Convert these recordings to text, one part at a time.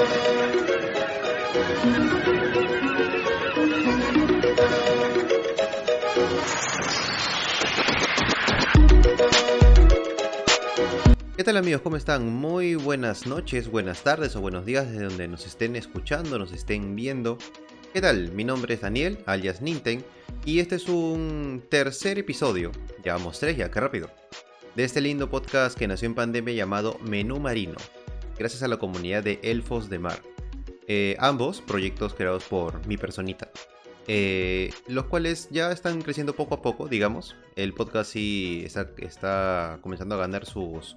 ¿Qué tal amigos? ¿Cómo están? Muy buenas noches, buenas tardes o buenos días desde donde nos estén escuchando, nos estén viendo. ¿Qué tal? Mi nombre es Daniel, alias Ninten, y este es un tercer episodio, ya vamos tres ya, qué rápido, de este lindo podcast que nació en pandemia llamado Menú Marino, gracias a la comunidad de Elfos de Mar. Eh, ambos proyectos creados por mi personita. Eh, los cuales ya están creciendo poco a poco, digamos. El podcast sí está, comenzando a ganar sus,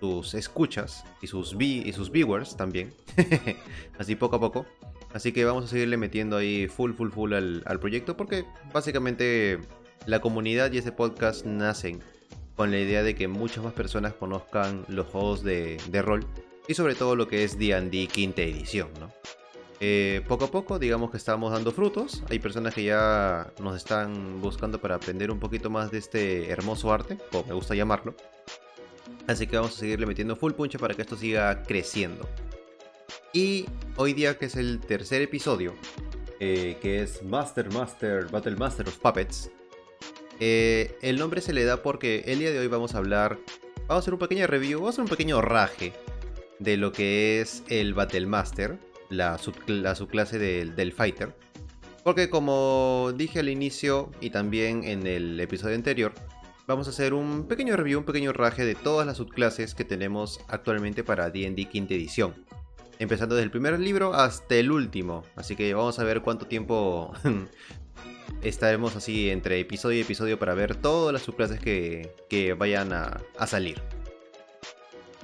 sus, escuchas y sus, y sus viewers también. Así poco a poco. Así que vamos a seguirle metiendo ahí full, full, full al, proyecto porque básicamente la comunidad y ese podcast nacen con la idea de que muchas más personas conozcan los juegos de, de rol y sobre todo lo que es D&D quinta edición. Eh, poco a poco, digamos que estamos dando frutos. Hay personas que ya nos están buscando para aprender un poquito más de este hermoso arte, como me gusta llamarlo. Así que vamos a seguirle metiendo full punch para que esto siga creciendo. Y hoy día, que es el tercer episodio, eh, que es Master Master Battle Master of Puppets, eh, el nombre se le da porque el día de hoy vamos a hablar, vamos a hacer un pequeño review, vamos a hacer un pequeño raje de lo que es el Battle Master la, subclase del, Fighter. Porque como dije al inicio y también en el episodio anterior, vamos a hacer un pequeño review, un pequeño raje de todas las subclases que tenemos actualmente para D&D quinta edición. Empezando desde el primer libro hasta el último. Así que vamos a ver cuánto tiempo estaremos así entre episodio y episodio para ver todas las subclases que, vayan a, salir.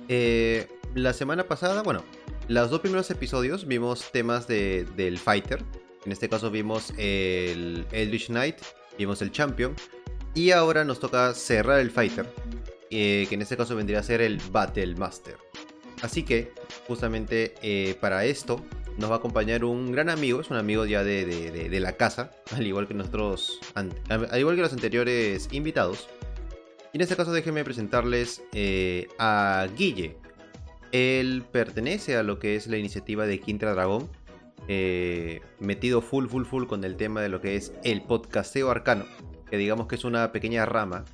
Eh, la semana pasada, bueno, los dos primeros episodios vimos temas del Fighter. En este caso vimos el Eldritch Knight, vimos el Champion. Y ahora nos toca cerrar el Fighter, eh, que en este caso vendría a ser el Battle Master. Así que, justamente eh, para esto, nos va a acompañar un gran amigo, es un amigo ya de, la casa, al igual que nosotros, al igual que los anteriores invitados. Y en este caso déjenme presentarles eh, a Guille, él pertenece a lo que es la iniciativa de Quintra Dragón, eh, metido full, full, full con el tema de lo que es el podcasteo arcano, que digamos que es una pequeña rama.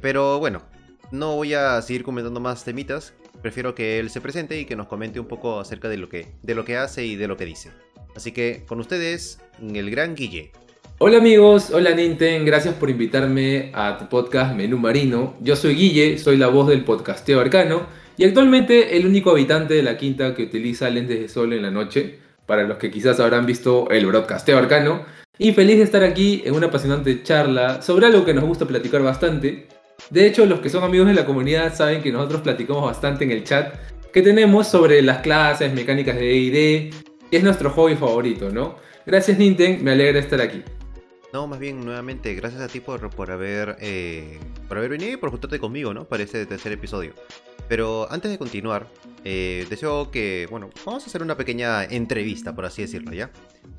Pero bueno, no voy a seguir comentando más temitas, prefiero que él se presente y que nos comente un poco acerca de lo que, de lo que hace y de lo que dice. Así que con ustedes, el gran Guille. Hola amigos, hola Ninten, gracias por invitarme a tu podcast Menú Marino. Yo soy Guille, soy la voz del podcasteo arcano y actualmente el único habitante de la quinta que utiliza lentes de sol en la noche, para los que quizás habrán visto el broadcasteo arcano, y feliz de estar aquí en una apasionante charla sobre algo que nos gusta platicar bastante. De hecho, los que son amigos de la comunidad saben que nosotros platicamos bastante en el chat que tenemos sobre las clases, mecánicas de D&D, que es nuestro hobby favorito, ¿no? Gracias Ninten, me alegra estar aquí. No, más bien, nuevamente, gracias a ti por, por haber eh, por haber venido y por juntarte conmigo, ¿no? Para este tercer episodio. Pero antes de continuar, eh, deseo que, bueno, vamos a hacer una pequeña entrevista, por así decirlo, ¿ya?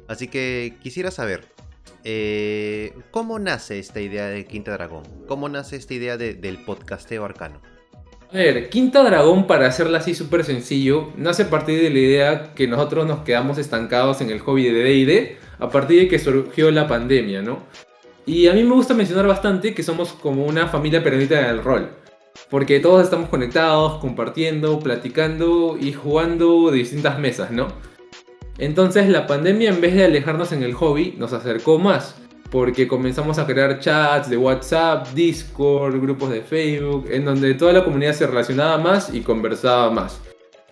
Así que quisiera saber, eh, ¿cómo nace esta idea de Quinta Dragón? ¿Cómo nace esta idea del podcasteo arcano? A ver, Quinta Dragón, para hacerla así súper sencillo, nace a partir de la idea que nosotros nos quedamos estancados en el hobby de DD a partir de que surgió la pandemia, ¿no? Y a mí me gusta mencionar bastante que somos como una familia peronita del rol. Porque todos estamos conectados, compartiendo, platicando y jugando de distintas mesas, ¿no? Entonces la pandemia en vez de alejarnos en el hobby, nos acercó más. Porque comenzamos a crear chats de WhatsApp, Discord, grupos de Facebook, en donde toda la comunidad se relacionaba más y conversaba más.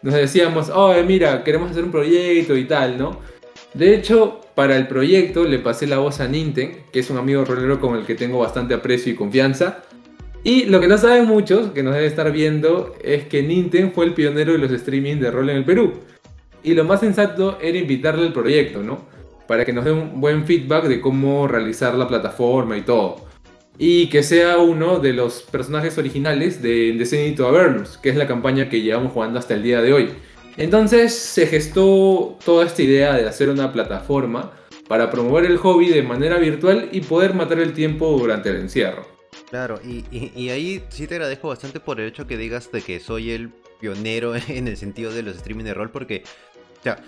Nos decíamos, oh, mira, queremos hacer un proyecto y tal, ¿no? De hecho, para el proyecto le pasé la voz a Ninten, que es un amigo rolero con el que tengo bastante aprecio y confianza. Y lo que no saben muchos, que nos debe estar viendo, es que Ninten fue el pionero de los streamings de rol en el Perú. Y lo más sensato era invitarle al proyecto, ¿no? Para que nos dé un buen feedback de cómo realizar la plataforma y todo. Y que sea uno de los personajes originales de Descending to Avernus, que es la campaña que llevamos jugando hasta el día de hoy. Entonces se gestó toda esta idea de hacer una plataforma para promover el hobby de manera virtual y poder matar el tiempo durante el encierro. Claro, y, ahí sí te agradezco bastante por el hecho que digas de que soy el pionero en el sentido de los streaming de rol, porque O sea,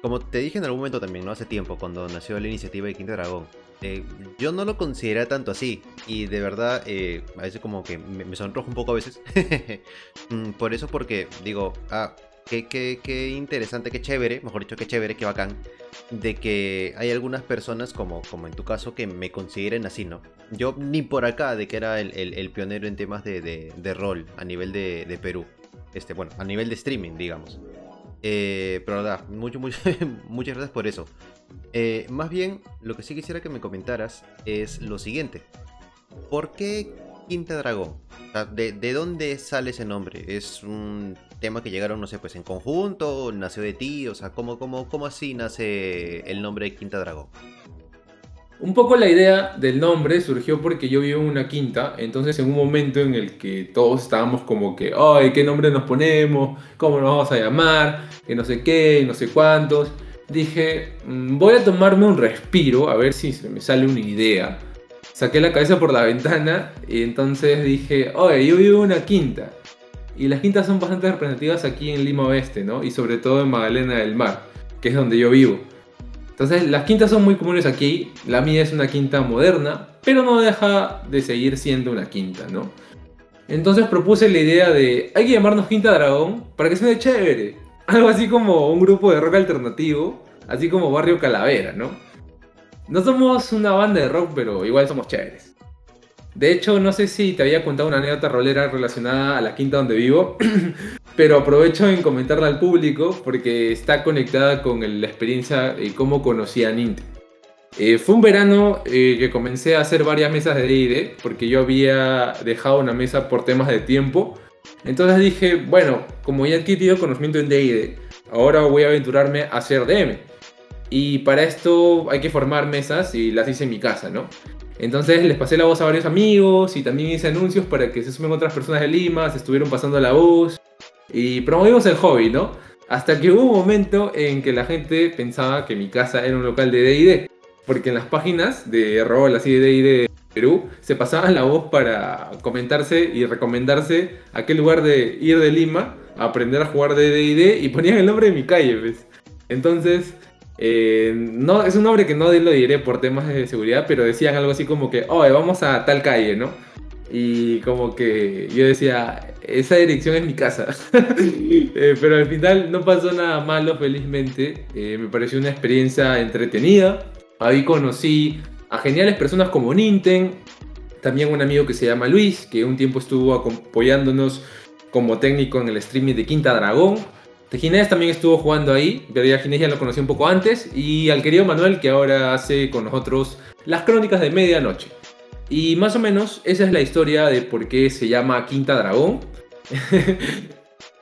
como te dije en algún momento también, ¿no? Hace tiempo, cuando nació la iniciativa de Quinta Dragón, eh, yo no lo consideré tanto así. Y de verdad, eh, a veces como que me, me sonrojo un poco a veces. Mm, Por eso, porque digo, ah, qué, qué, qué interesante, qué chévere, mejor dicho, qué chévere, qué bacán, de que hay algunas personas, como, como en tu caso, que me consideren así, ¿no? Yo ni por acá, de que era el, el- el pionero en temas de, de- de rol a nivel de, de Perú. Este, bueno, a nivel de streaming, digamos. Eh, pero mucho, muchas gracias por eso. Eh, más bien, lo que sí quisiera que me comentaras es lo siguiente. ¿Por qué Quinta Dragón? ¿de, de dónde sale ese nombre? ¿Es un tema que llegaron, no sé, pues en conjunto? ¿Nació de ti? O sea, ¿cómo, cómo, cómo así nace el nombre de Quinta Dragón? Un poco la idea del nombre surgió porque yo vivo en una quinta, entonces en un momento en el que todos estábamos como que, ay, ¿qué nombre nos ponemos? ¿Cómo nos vamos a llamar? Que no sé qué, no sé cuántos. Dije, "Mm, voy a tomarme un respiro, a ver si se me sale una idea. Saqué la cabeza por la ventana y entonces dije, oye, yo vivo en una quinta. Y las quintas son bastante representativas aquí en Lima Oeste, ¿no? Y sobre todo en Magdalena del Mar, que es donde yo vivo. Entonces, las quintas son muy comunes aquí. La mía es una quinta moderna, pero no deja de seguir siendo una quinta, ¿no? Entonces propuse la idea de, hay que llamarnos Quinta Dragón para que suene chévere. Algo así como un grupo de rock alternativo, así como Barrio Calavera, ¿no? No somos una banda de rock, pero igual somos chéveres. De hecho, no sé si te había contado una anécdota rolera relacionada a la quinta donde vivo, pero aprovecho en comentarla al público porque está conectada con la experiencia y cómo conocí a Nint. Eh, fue un verano eh, que comencé a hacer varias mesas de D&D porque yo había dejado una mesa por temas de tiempo. Entonces dije, bueno, como ya he conocimiento en D&D, ahora voy a aventurarme a hacer DM. Y para esto hay que formar mesas y las hice en mi casa, ¿no? Entonces les pasé la voz a varios amigos y también hice anuncios para que se sumen otras personas de Lima, se estuvieron pasando la voz y promovimos el hobby, ¿no? Hasta que hubo un momento en que la gente pensaba que mi casa era un local de D&D, porque en las páginas de rol así de D&D de Perú se pasaban la voz para comentarse y recomendarse a lugar de ir de Lima a aprender a jugar de D&D y ponían el nombre de mi calle, ¿ves? Entonces, eh, no, es un nombre que no lo diré por temas de seguridad, pero decían algo así como que, oye, vamos a tal calle, ¿no? Y como que yo decía, esa dirección es mi casa. Eh, pero al final no pasó nada malo, felizmente. Eh, me pareció una experiencia entretenida. Ahí conocí a geniales personas como Ninten, también un amigo que se llama Luis, que un tiempo estuvo apoyándonos como técnico en el streaming de Quinta Dragón. De Ginés también estuvo jugando ahí, pero ya Ginés ya lo conocí un poco antes. Y al querido Manuel, que ahora hace con nosotros las crónicas de medianoche. Y más o menos esa es la historia de por qué se llama Quinta Dragón.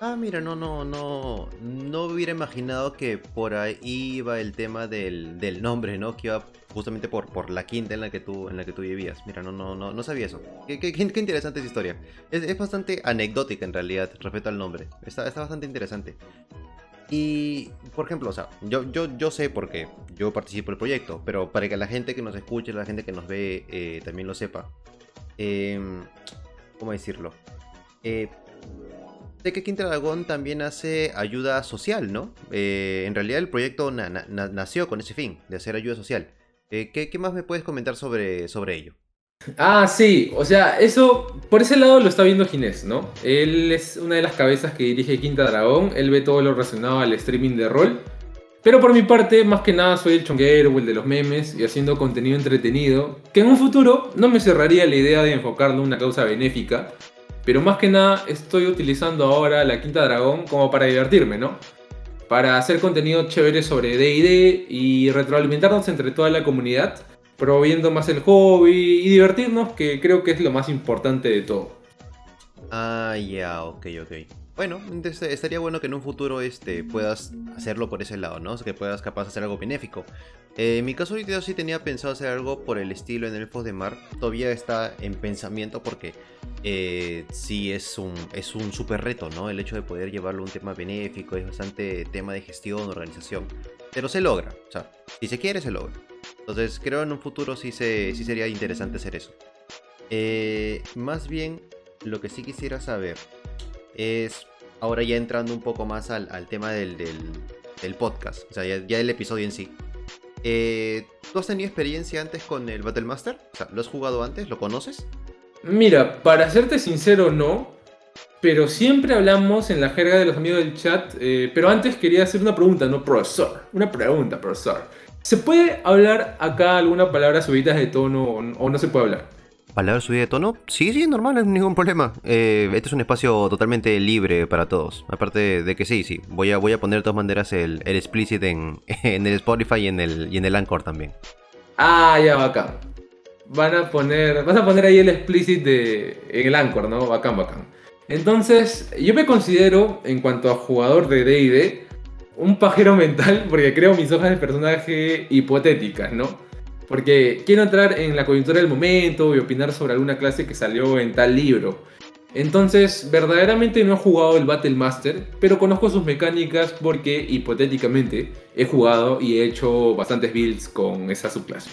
Ah, mira, no, no, no, no hubiera imaginado que por ahí iba el tema del, del nombre, ¿no? Que iba justamente por, por la quinta en la que tú, en la que tú vivías. Mira, no, no, no, no sabía eso. Qué, qué- qué- interesante esa historia. Es, es bastante anecdótica en realidad respecto al nombre. Está, está bastante interesante. Y, por ejemplo, o sea, yo, yo, yo sé porque yo participo del proyecto, pero para que la gente que nos escuche, la gente que nos ve, eh, también lo sepa. em, ¿Cómo decirlo? Eh, sé que Quinta Dragón también hace ayuda social, ¿no? Eh, en realidad el proyecto na- na- na- nació con ese fin, de hacer ayuda social. ¿qué, qué más me puedes comentar sobre, sobre ello? Ah, sí, o sea, eso por ese lado lo está viendo Ginés, ¿no? Él es una de las cabezas que dirige Quinta Dragón, él ve todo lo relacionado al streaming de rol. Pero por mi parte, más que nada soy el chonguero o el de los memes y haciendo contenido entretenido, que en un futuro no me cerraría la idea de enfocarlo en una causa benéfica, pero más que nada estoy utilizando ahora la Quinta Dragón como para divertirme, ¿no? Para hacer contenido chévere sobre D&D y retroalimentarnos entre toda la comunidad, promoviendo más el hobby y divertirnos, que creo que es lo más importante de todo. Ah, ya, ok, ok. Bueno, estaría bueno que en un futuro este, puedas hacerlo por ese lado, ¿no? O sea, que puedas capaz hacer algo benéfico. Eh, en mi caso, yo sí tenía pensado hacer algo por el estilo en Elfos de Mar. Todavía está en pensamiento porque eh, sí es un, es un súper reto, ¿no? El hecho de poder llevarlo a un tema benéfico, es bastante tema de gestión, organización. Pero se logra, o sea, si se quiere, se logra. Entonces, creo en un futuro sí, se, sí sería interesante hacer eso. Eh, más bien, lo que sí quisiera saber es, ahora ya entrando un poco más al, al tema del, del, podcast, o sea, ya, el episodio en sí. Eh, ¿Tú has tenido experiencia antes con el Battle Master? O ¿lo has jugado antes? ¿Lo conoces? Mira, para serte sincero, no. Pero siempre hablamos en la jerga de los amigos del chat. Eh, pero antes quería hacer una pregunta, no, profesor. Una pregunta, profesor. ¿Se puede hablar acá alguna palabra subidas de tono o no se puede hablar? ¿Palabras subidas de tono? Sí, sí, normal, no hay ningún problema. Eh, este es un espacio totalmente libre para todos. Aparte de que sí, sí, voy a, voy a poner de todas maneras el, el explicit en, en, el Spotify y en el, y en el Anchor también. Ah, ya, bacán. Van a poner, vas a poner ahí el explicit de, en el Anchor, ¿no? Bacán, bacán. Entonces, yo me considero, en cuanto a jugador de DD, un pajero mental porque creo mis hojas de personaje hipotéticas, ¿no? Porque quiero entrar en la coyuntura del momento y opinar sobre alguna clase que salió en tal libro. Entonces, verdaderamente no he jugado el Battle Master, pero conozco sus mecánicas porque hipotéticamente he jugado y he hecho bastantes builds con esa subclase.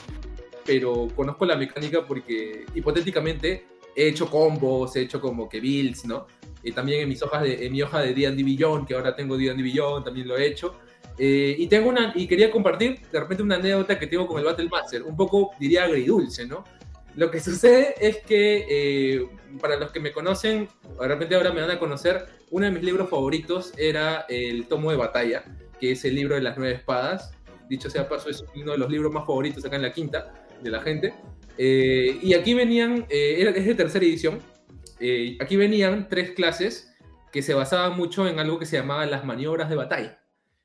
Pero conozco la mecánica porque hipotéticamente he hecho combos, he hecho como que builds, ¿no? Y también en mis hojas de, en mi hoja de D&D Beyond, que ahora tengo D&D Beyond, también lo he hecho. Eh, y tengo una, y quería compartir de repente una anécdota que tengo con el Battle Master, un poco diría agridulce, ¿no? Lo que sucede es que, eh, para los que me conocen, de repente ahora me van a conocer, uno de mis libros favoritos era el Tomo de Batalla, que es el libro de las nueve espadas. Dicho sea paso, es uno de los libros más favoritos acá en la quinta de la gente. Eh, y aquí venían, es de tercera edición, aquí venían tres clases que se basaban mucho en algo que se llamaba las maniobras de batalla.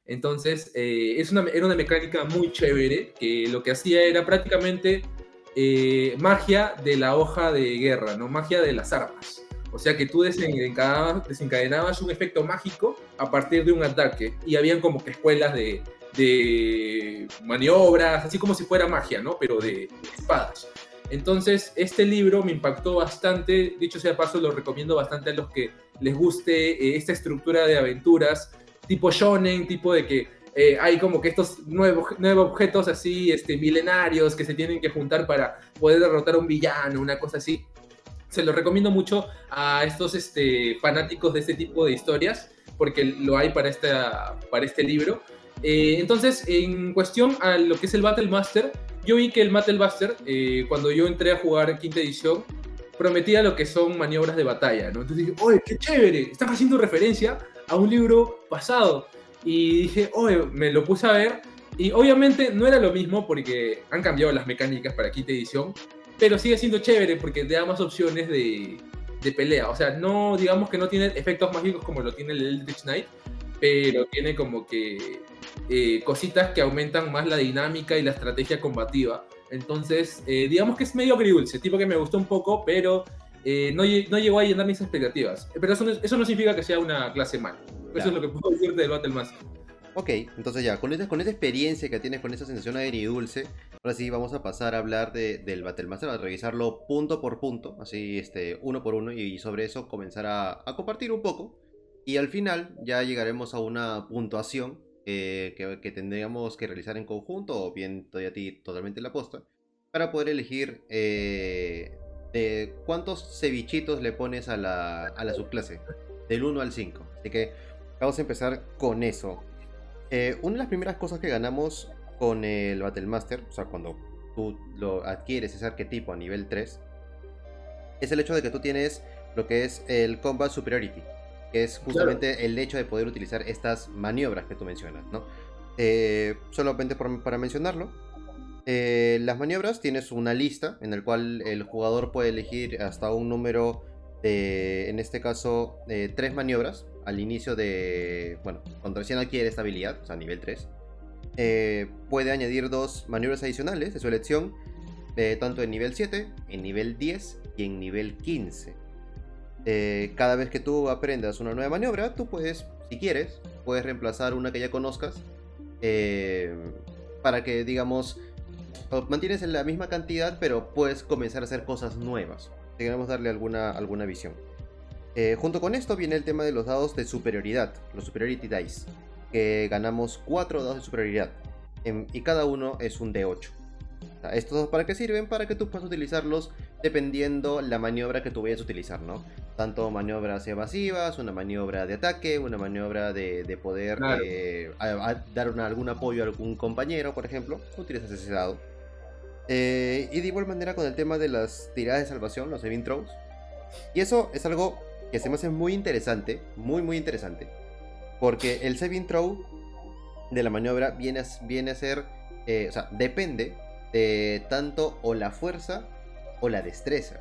Entonces, eh, es una, era una mecánica muy chévere, que lo que hacía era prácticamente eh, magia de la hoja de guerra, ¿no? Magia de las armas. O sea que tú desencadenabas, desencadenabas un efecto mágico a partir de un ataque. Y habían como que escuelas de, de maniobras, así como si fuera magia, ¿no? Pero de espadas. Entonces, este libro me impactó bastante. Dicho sea paso, lo recomiendo bastante a los que les guste eh, esta estructura de aventuras tipo shonen, tipo de que eh, hay como que estos nuevos, nuevos objetos así, este, milenarios que se tienen que juntar para poder derrotar a un villano, una cosa así. Se lo recomiendo mucho a estos este, fanáticos de este tipo de historias, porque lo hay para, esta, para este libro. Eh, entonces, en cuestión a lo que es el Battle Master, yo vi que el Battle Master, eh, cuando yo entré a jugar quinta edición, prometía lo que son maniobras de batalla, ¿no? Entonces dije, ¡oye, qué chévere! Están haciendo referencia a un libro pasado. Y dije, oye, me lo puse a ver. Y obviamente no era lo mismo porque han cambiado las mecánicas para quinta edición, pero sigue siendo chévere porque te da más opciones de, de pelea. O sea, no, digamos que no tiene efectos mágicos como lo tiene el Eldritch Knight, pero tiene como que eh, cositas que aumentan más la dinámica y la estrategia combativa. Entonces, eh, digamos que es medio agridulce, tipo que me gustó un poco, pero eh, no, no, llegó a llenar mis expectativas. Pero eso no, eso no significa que sea una clase mal. Eso es lo que puedo decirte del Battle Master. Ok, entonces ya, con esta, con esta experiencia que tienes, con esa sensación agridulce, ahora sí vamos a pasar a hablar de, del Battle Master, a revisarlo punto por punto, así este, uno por uno, y sobre eso comenzar a, a compartir un poco. Y al final ya llegaremos a una puntuación eh, que, tendríamos que realizar en conjunto, o bien todavía a ti totalmente la posta, para poder elegir eh, de cuántos cevichitos le pones a la, a la subclase, del 1 al 5. Así que vamos a empezar con eso. Eh, una de las primeras cosas que ganamos con el Battle Master, o sea, cuando tú lo adquieres ese arquetipo a nivel 3, es el hecho de que tú tienes lo que es el Combat Superiority, que es justamente el hecho de poder utilizar estas maniobras que tú mencionas, ¿no? Eh, solamente para mencionarlo, eh, las maniobras tienes una lista en la cual el jugador puede elegir hasta un número de, en este caso, tres maniobras al inicio de, bueno, cuando recién adquiere esta habilidad, o sea, nivel 3. Eh, puede añadir dos maniobras adicionales de su elección, eh, tanto en nivel 7, en nivel 10 y en nivel 15. Cada vez que tú aprendas una nueva maniobra, tú puedes, si quieres, puedes reemplazar una que ya conozcas para que, digamos, mantienes en la misma cantidad, pero puedes comenzar a hacer cosas nuevas. Queremos darle alguna, alguna visión. Eh, junto con esto viene el tema de los dados de superioridad, los Superiority Dice, que ganamos 4 dados de superioridad, y cada uno es un D8. ¿Estos dos para qué sirven? Para que tú puedas utilizarlos dependiendo la maniobra que tú vayas a utilizar, ¿no? Tanto maniobras evasivas, una maniobra de ataque, una maniobra de, poder eh, dar algún apoyo a algún compañero, por ejemplo, utilizas ese dado. Eh, y de igual manera con el tema de las tiradas de salvación, los saving throws. Y eso es algo que se me hace muy interesante, muy muy interesante. Porque el saving throw de la maniobra viene a, viene a ser, eh, o sea, depende de tanto o la fuerza o la destreza.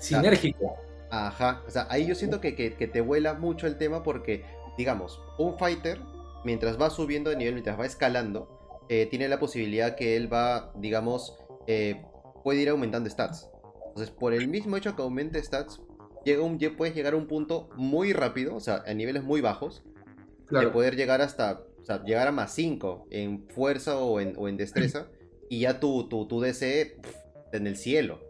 Sinérgico. Ajá, o sea, ahí yo siento que, te vuela mucho el tema porque, digamos, un fighter, mientras va subiendo de nivel, mientras va escalando, eh, tiene la posibilidad que él va, digamos, eh, puede ir aumentando stats. Entonces, por el mismo hecho que aumente stats, llega un, puedes llegar a un punto muy rápido, o sea, a niveles muy bajos, de poder llegar hasta, o sea, llegar a más 5 en fuerza o en, o en destreza, y ya tu, tu, tu DC en el cielo,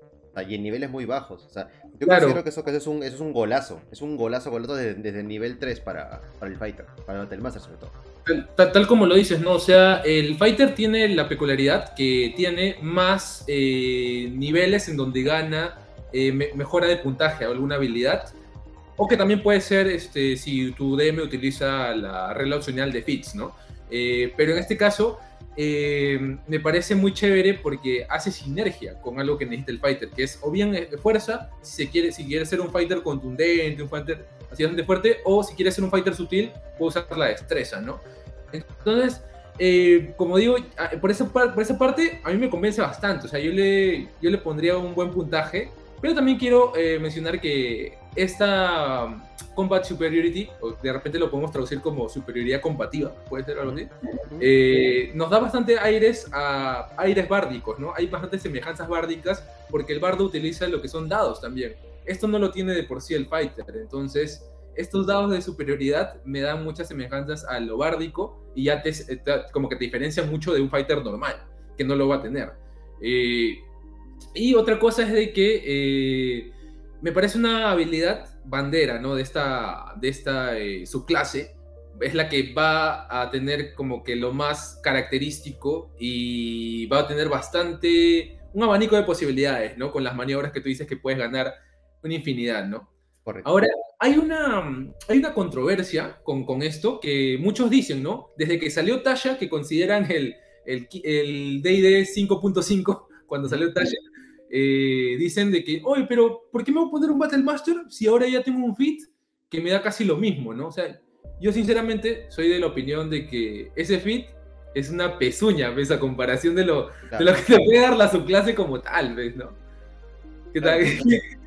y en niveles muy bajos. O sea, yo considero que eso, que eso, es un, eso es un golazo, es un golazo, golazo desde, desde el nivel 3 para, para el Fighter, para el Master sobre todo. Tal, como lo dices, ¿no? O sea, el Fighter tiene la peculiaridad que tiene más eh, niveles en donde gana eh, mejora de puntaje o alguna habilidad. O que también puede ser este, si tu DM utiliza la regla opcional de Fits, ¿no? Eh, pero en este caso, me parece muy chévere porque hace sinergia con algo que necesita el fighter, que es o bien fuerza, si, se quiere, si quiere ser un fighter contundente, un fighter así bastante fuerte, o si quiere ser un fighter sutil, puede usar la destreza, ¿no? Entonces, eh, como digo, por esa, por esa parte a mí me convence bastante. O sea, yo le, yo le pondría un buen puntaje. Pero también quiero eh, mencionar que esta um, Combat Superiority, o de repente lo podemos traducir como superioridad combativa, puede ser algo así, eh, nos da bastante aires a aires bárdicos, ¿no? Hay bastantes semejanzas bárdicas porque el bardo utiliza lo que son dados también. Esto no lo tiene de por sí el fighter, entonces estos dados de superioridad me dan muchas semejanzas a lo bárdico y ya te, como que te diferencia mucho de un fighter normal, que no lo va a tener. Eh, y otra cosa es de que eh, me parece una habilidad bandera, ¿no? De esta, de esta eh, subclase. Es la que va a tener como que lo más característico y va a tener bastante, un abanico de posibilidades, ¿no? Con las maniobras que tú dices que puedes ganar una infinidad, ¿no? Ahora, hay una, hay una controversia con, con, esto que muchos dicen, ¿no? Desde que salió Tasha, que consideran el, el, el DD 5.5, cuando salió Tasha, eh, dicen de que, oye, pero ¿por qué me voy a poner un Battle Master si ahora ya tengo un fit que me da casi lo mismo, ¿no? O sea, yo sinceramente soy de la opinión de que ese fit es una pezuña, ¿ves? A comparación de lo, de lo que te puede dar la subclase como tal, ¿ves? ¿No? ¿Qué tal?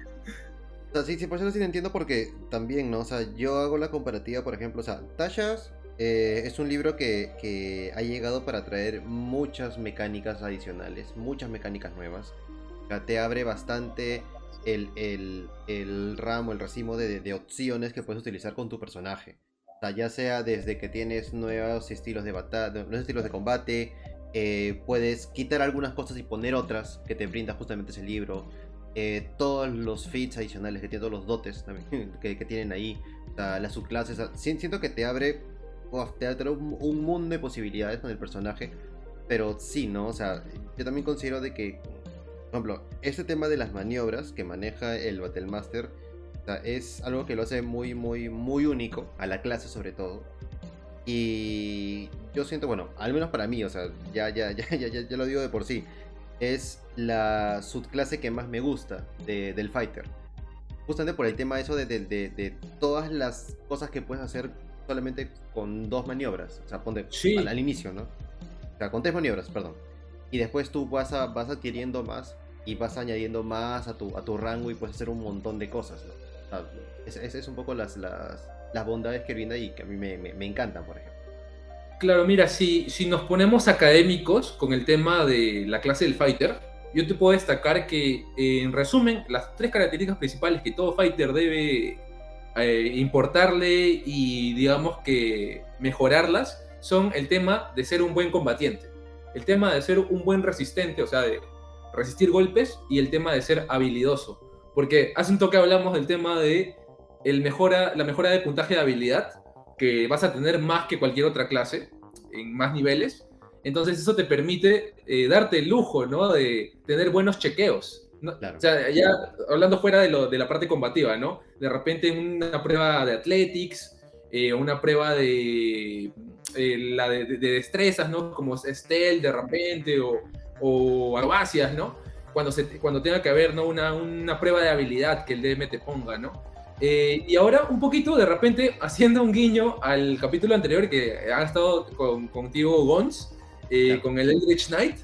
O sea, sí, sí, por eso sí entiendo porque también, ¿no? O sea, yo hago la comparativa, por ejemplo, o sea, Tashas eh, es un libro que, ha llegado para traer muchas mecánicas adicionales, muchas mecánicas nuevas. Te abre bastante el, el, ramo, el racimo de, opciones que puedes utilizar con tu personaje. O sea, ya sea desde que tienes nuevos estilos de batalla, nuevos estilos de combate, eh, puedes quitar algunas cosas y poner otras que te brinda justamente ese libro. Eh, todos los feats adicionales que tiene, todos los dotes que, tienen ahí, las subclases. siento que te abre, te abre un, mundo de posibilidades con el personaje, pero sí, ¿no? O sea, yo también considero de que, por ejemplo, este tema de las maniobras que maneja el Battlemaster es algo que lo hace muy, muy, muy único a la clase sobre todo. Y yo siento, bueno, al menos para mí, o sea, ya, ya, ya, ya, ya lo digo de por sí es la subclase que más me gusta del fighter. Justamente por el tema eso de, todas las cosas que puedes hacer solamente con dos maniobras. O sea, ponte al, inicio, ¿no? O sea, con tres maniobras, perdón. Y después tú vas, a, vas adquiriendo más y vas añadiendo más a tu, a tu rango y puedes hacer un montón de cosas, ¿no? O sea, es, es, un poco las, las, las bondades que brinda y que a mí me, me encantan, por ejemplo. Claro, mira, si, si nos ponemos académicos con el tema de la clase del fighter, yo te puedo destacar que, eh, en resumen, las tres características principales que todo fighter debe eh, importarle y, digamos que, mejorarlas son el tema de ser un buen combatiente, el tema de ser un buen resistente, o sea, de resistir golpes, y el tema de ser habilidoso. Porque hace un toque hablamos del tema de el mejora, la mejora de puntaje de habilidad, que vas a tener más que cualquier otra clase, en más niveles. Entonces eso te permite eh, darte el lujo, ¿no? De tener buenos chequeos. O sea, ya hablando fuera de, lo, de la parte combativa, ¿no? De repente en una prueba de athletics, eh, una prueba de, eh, la de, destrezas, ¿no? Como Estel de repente o, o Arbacias, ¿no? Cuando, se, cuando tenga que haber ¿no? una, una prueba de habilidad que el DM te ponga, ¿no? Eh, y ahora un poquito, de repente, haciendo un guiño al capítulo anterior que ha estado con, contigo Gons, con el Eldritch Knight,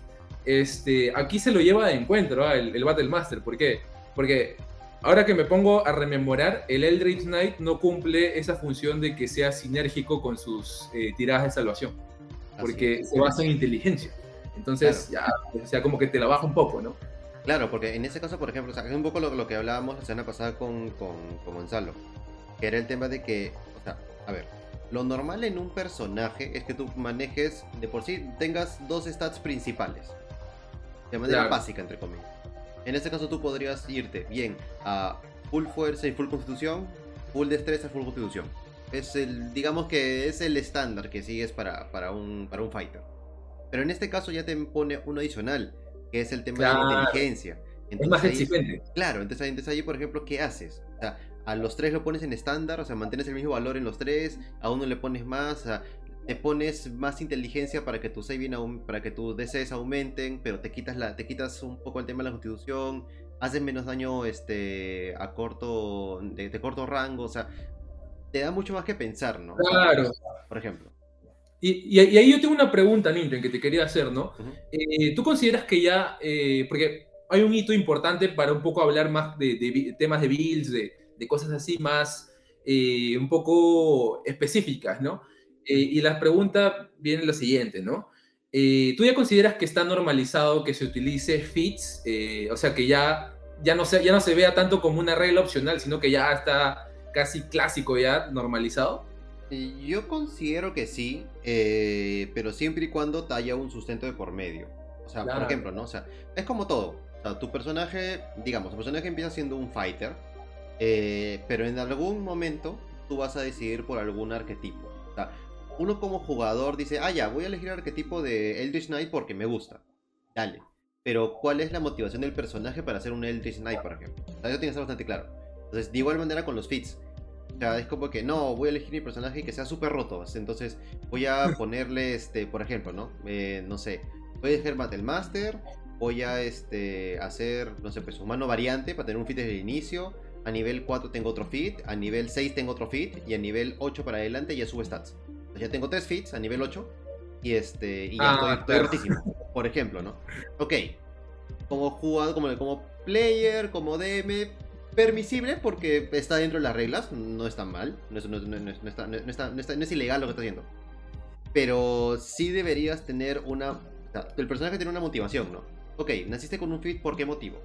este, aquí se lo lleva de encuentro ¿ah? el, el Battle Master. ¿Por qué? Porque ahora que me pongo a rememorar, el Eldritch Knight no cumple esa función de que sea sinérgico con sus eh, tiradas de salvación. Porque se basa en inteligencia. Entonces, ya, o sea, como que te la baja un poco, ¿no? Claro, porque en ese caso, por ejemplo, o sea, es un poco lo, que hablábamos la semana pasada con, con, Gonzalo, que era el tema de que, o sea, a ver, lo normal en un personaje es que tú manejes, de por sí, tengas dos stats principales de manera básica, entre comillas. En este caso tú podrías irte bien a full fuerza y full constitución, full destreza, full constitución. Es el, digamos que es el estándar que sigues para, para, un, para un fighter. Pero en este caso ya te pone uno adicional, que es el tema de la inteligencia. es más exigente. Claro, entonces, entonces ahí, por ejemplo, ¿qué haces? O sea, a los tres lo pones en estándar, o sea, mantienes el mismo valor en los tres, a uno le pones más, o sea, te pones más inteligencia para que tu saving para que tus DCs aumenten, pero te quitas la te quitas un poco el tema de la constitución, haces menos daño este a corto de, corto rango, o sea, te da mucho más que pensar, ¿no? Claro. Por ejemplo. Y, y, ahí yo tengo una pregunta, Nintendo, que te quería hacer, ¿no? Eh, ¿Tú consideras que ya, eh, porque hay un hito importante para un poco hablar más de, temas de builds, de, de, cosas así más, eh, un poco específicas, ¿no? Eh, y la pregunta viene la siguiente, ¿no? Eh, ¿Tú ya consideras que está normalizado que se utilice fits? Eh, o sea, que ya, ya, no se, ya no se vea tanto como una regla opcional, sino que ya está casi clásico, ya normalizado. Yo considero que sí, pero siempre y cuando haya un sustento de por medio. O sea, por ejemplo, ¿no? O sea, es como todo. O sea, tu personaje, digamos, tu personaje empieza siendo un fighter, pero en algún momento tú vas a decidir por algún arquetipo. O sea, uno como jugador dice, ah, ya, voy a elegir el arquetipo de Eldritch Knight porque me gusta. Dale. Pero, ¿cuál es la motivación del personaje para hacer un Eldritch Knight, por ejemplo? O sea, eso tiene que estar bastante claro. Entonces, de igual manera con los fits. O sea, es como que no, voy a elegir mi personaje que sea súper roto. Entonces, voy a ponerle, este, por ejemplo, ¿no? Eh, no sé, voy a elegir Battle Master. Voy a este, hacer, no sé, pues humano variante para tener un fit desde el inicio. A nivel 4 tengo otro fit. A nivel 6 tengo otro fit. Y a nivel 8 para adelante ya sube stats ya tengo tres fits a nivel 8 y este y ya ah, estoy, rotísimo, por ejemplo, ¿no? Ok, como jugador, como, como player, como DM, permisible porque está dentro de las reglas, no está mal, no es, no, está, no, es ilegal lo que está haciendo. Pero sí deberías tener una... O sea, el personaje tiene una motivación, ¿no? Ok, naciste con un fit, ¿por qué motivo?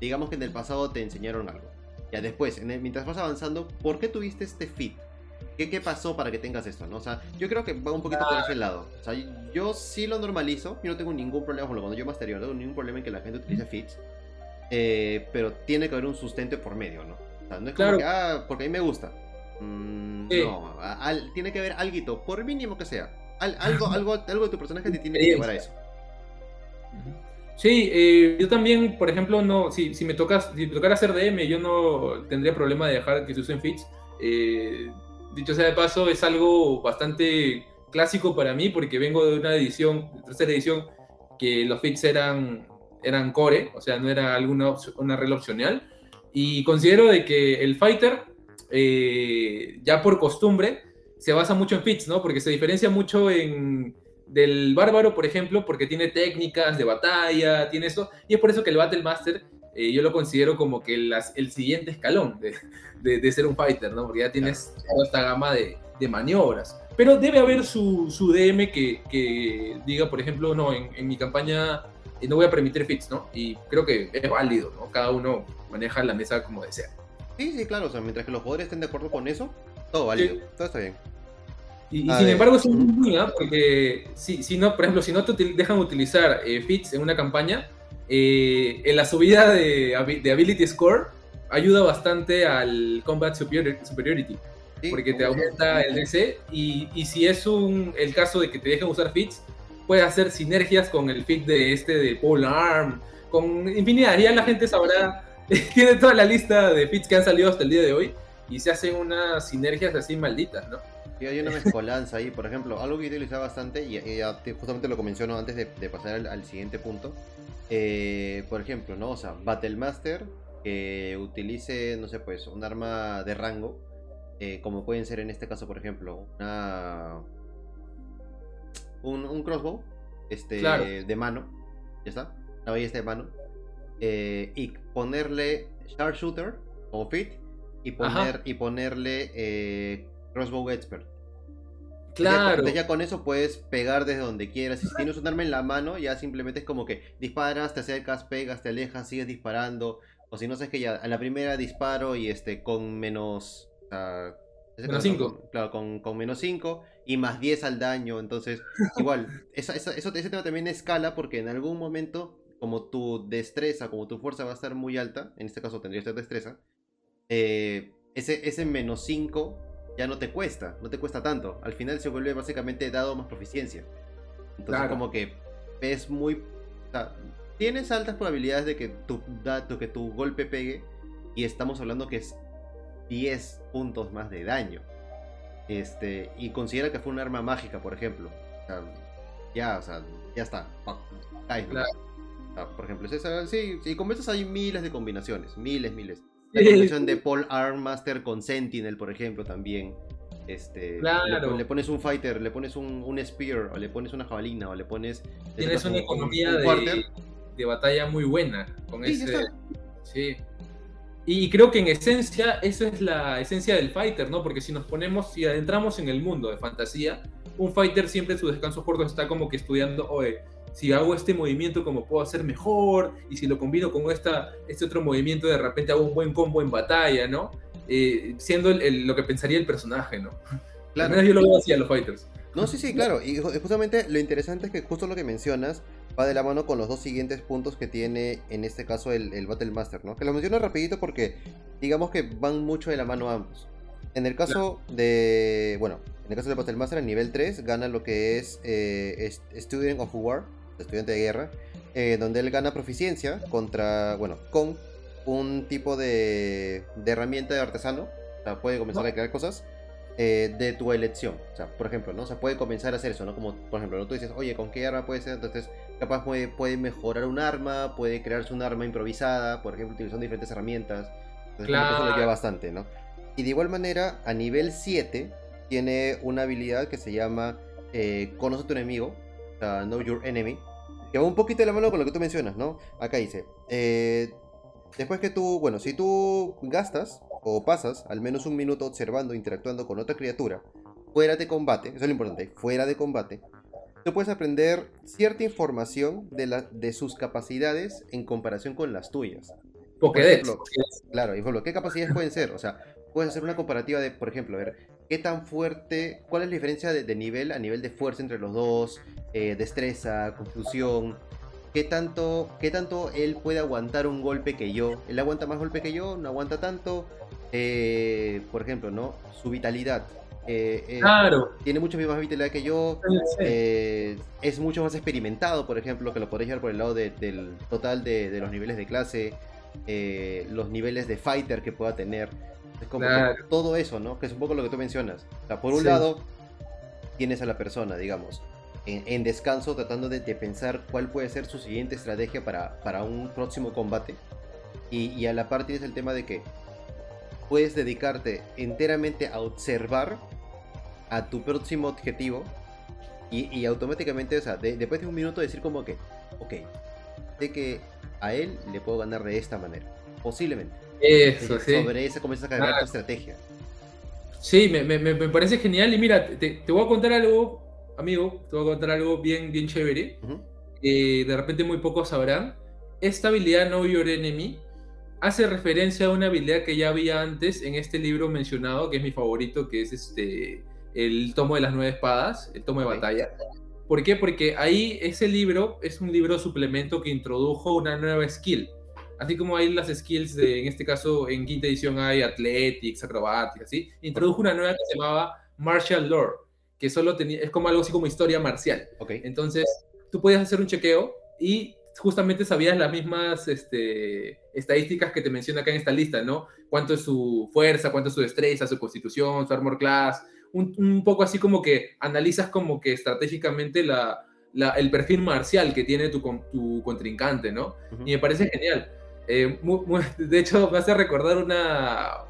Digamos que en el pasado te enseñaron algo. Ya después, mientras vas avanzando, ¿por qué tuviste este fit? ¿Qué, pasó para que tengas esto? ¿no? O sea, yo creo que va un poquito por ese lado. O sea, yo sí lo normalizo. Yo no tengo ningún problema con lo cuando yo mastereo. No tengo ningún problema en que la gente utilice fits. Eh, pero tiene que haber un sustento por medio, ¿no? O sea, no es como que, ah, porque a mí me gusta. Mm, no, tiene que haber algo, por mínimo que sea. algo, algo, algo de tu personaje te tiene que llevar a eso. Sí, eh, yo también, por ejemplo, no, si, si me tocas, si me tocara hacer DM, yo no tendría problema de dejar que se usen fits. Eh, dicho sea de paso, es algo bastante clásico para mí porque vengo de una edición, tercera edición, que los fits eran, eran core, o sea, no era alguna una regla opcional. Y considero de que el fighter, eh, ya por costumbre, se basa mucho en fits, ¿no? Porque se diferencia mucho en, del bárbaro, por ejemplo, porque tiene técnicas de batalla, tiene eso, y es por eso que el Battle Master eh, yo lo considero como que el siguiente escalón de, de, ser un fighter, ¿no? Porque ya tienes toda esta gama de, de maniobras. Pero debe haber su, su DM que, que, diga, por ejemplo, no, en, en mi campaña eh, no voy a permitir fits, ¿no? Y creo que es válido, ¿no? Cada uno maneja la mesa como desea. Sí, sí, claro, o sea, mientras que los jugadores estén de acuerdo con eso, todo válido, todo está bien. Y, sin embargo es un ¿no? porque si, si, no, por ejemplo, si no te dejan utilizar eh, fits en una campaña, eh, en la subida de, de, Ability Score ayuda bastante al Combat Superiority. porque te aumenta el DC y, y, si es un, el caso de que te dejen usar fits, puedes hacer sinergias con el fit de este de Pole Arm, con infinidad. Ya la gente sabrá, tiene toda la lista de fits que han salido hasta el día de hoy y se hacen unas sinergias así malditas, ¿no? Y hay una mezcolanza ahí, por ejemplo, algo que yo utilizaba bastante, y, justamente lo menciono antes de, pasar al, siguiente punto. Eh, por ejemplo, ¿no? O sea, Battlemaster que utilice, no sé, pues, un arma de rango, eh, como pueden ser en este caso, por ejemplo, una. Un, crossbow este, de mano, ya está, una ballesta de mano, eh, y ponerle Sharpshooter o Fit y, poner, y ponerle Crossbow Expert. Claro. Entonces ya con eso puedes pegar desde donde quieras. Si tienes un arma en la mano, ya simplemente es como que disparas, te acercas, pegas, te alejas, sigues disparando. O si no sabes que ya a la primera disparo y este con menos. menos 5. Claro, con, con menos 5 y más 10 al daño. Entonces, igual, esa, esa, eso, ese tema también escala porque en algún momento, como tu destreza, como tu fuerza va a estar muy alta, en este caso tendría que ser destreza, eh, ese, ese menos 5 ya no te cuesta, no te cuesta tanto. Al final se vuelve básicamente dado más proficiencia. Entonces como que es muy... O sea, tienes altas probabilidades de que tu, que tu golpe pegue y estamos hablando que es 10 puntos más de daño. Este, y considera que fue un arma mágica, por ejemplo. ya, o sea, ya está. por ejemplo, sí, sí, con hay miles de combinaciones, miles, miles. La combinación de Paul Armmaster con Sentinel, por ejemplo, también. Este, le, pones un fighter, le pones un, un, spear, o le pones una jabalina, o le pones. Tienes una economía de, de, batalla muy buena con sí, ese. Sí. Y creo que en esencia, esa es la esencia del fighter, ¿no? Porque si nos ponemos, si adentramos en el mundo de fantasía, un fighter siempre en sus descansos cortos está como que estudiando, oye, si hago este movimiento, como puedo hacer mejor, y si lo combino con esta, este otro movimiento, de repente hago un buen combo en batalla, ¿no? Eh, siendo lo que pensaría el personaje, ¿no? Claro. Al menos yo lo veo así a los fighters. No, sí, sí, claro. Y justamente lo interesante es que justo lo que mencionas va de la mano con los dos siguientes puntos que tiene en este caso el, el Battle Master, ¿no? Que lo menciono rapidito porque digamos que van mucho de la mano ambos. En el caso de, bueno, en el caso del Battle Master, en nivel 3 gana lo que es eh, Student of War, estudiante de guerra, eh, donde él gana proficiencia contra, bueno, con un tipo de, de herramienta de artesano, o sea, puede comenzar a crear cosas eh, de tu elección, o sea, por ejemplo, ¿no? O sea, puede comenzar a hacer eso, ¿no? Como, por ejemplo, ¿no? tú dices, oye, ¿con qué arma puede ser? Entonces, capaz puede, puede mejorar un arma, puede crearse un arma improvisada, por ejemplo, utilizando diferentes herramientas. Entonces, claro. eso lo lleva bastante, ¿no? Y de igual manera, a nivel 7, tiene una habilidad que se llama eh, Conoce a tu enemigo, o sea, Know Your Enemy, que va un poquito de la mano con lo que tú mencionas, ¿no? Acá dice, eh, después que tú, bueno, si tú gastas o pasas al menos un minuto observando, interactuando con otra criatura, fuera de combate, eso es lo importante, fuera de combate, tú puedes aprender cierta información de, la, de sus capacidades en comparación con las tuyas. Por ejemplo, claro, y por ¿qué capacidades pueden ser? O sea, puedes hacer una comparativa de, por ejemplo, a ver, qué tan fuerte, cuál es la diferencia de, nivel a nivel de fuerza entre los dos, eh, destreza, confusión, qué tanto, qué tanto él puede aguantar un golpe que yo, él aguanta más golpe que yo, no aguanta tanto, eh, por ejemplo, ¿no? Su vitalidad. Eh, claro. Tiene mucho más vitalidad que yo. es mucho más experimentado, por ejemplo, que lo podéis ver por el lado del total de, de, los niveles de clase, los niveles de fighter que pueda tener. Es como todo eso, ¿no? Que es un poco lo que tú mencionas. O sea, por un lado, tienes a la persona, digamos, en, descanso, tratando de, pensar cuál puede ser su siguiente estrategia para, para un próximo combate. Y, a la par tienes el tema de que puedes dedicarte enteramente a observar a tu próximo objetivo y, automáticamente, o sea, después de un minuto decir como que, ok, sé que a él le puedo ganar de esta manera, posiblemente. Eso, sí. Sobre eso comienzas a cargar tu estrategia. Sí, me, me, me, parece genial. Y mira, te, te, voy a contar algo, amigo, te voy a contar algo bien, bien chévere. de repente muy pocos sabrán. Esta habilidad Know Your Enemy hace referencia a una habilidad que ya había antes en este libro mencionado, que es mi favorito, que es este el tomo de las nueve espadas, el tomo de batalla. ¿Por qué? Porque ahí ese libro es un libro suplemento que introdujo una nueva skill Así como hay las skills de, en este caso, en quinta edición hay Athletics, Acrobatics, así. Introdujo una nueva que se llamaba Martial Lore, que solo tenía, es como algo así como historia marcial. Okay. Entonces, tú puedes hacer un chequeo y justamente sabías las mismas este, estadísticas que te menciona acá en esta lista, ¿no? Cuánto es su fuerza, cuánto es su destreza, su constitución, su armor class, un, poco así como que analizas como que estratégicamente la, el perfil marcial que tiene tu, tu contrincante, ¿no? Y me parece genial. Eh, de hecho, me hace recordar una,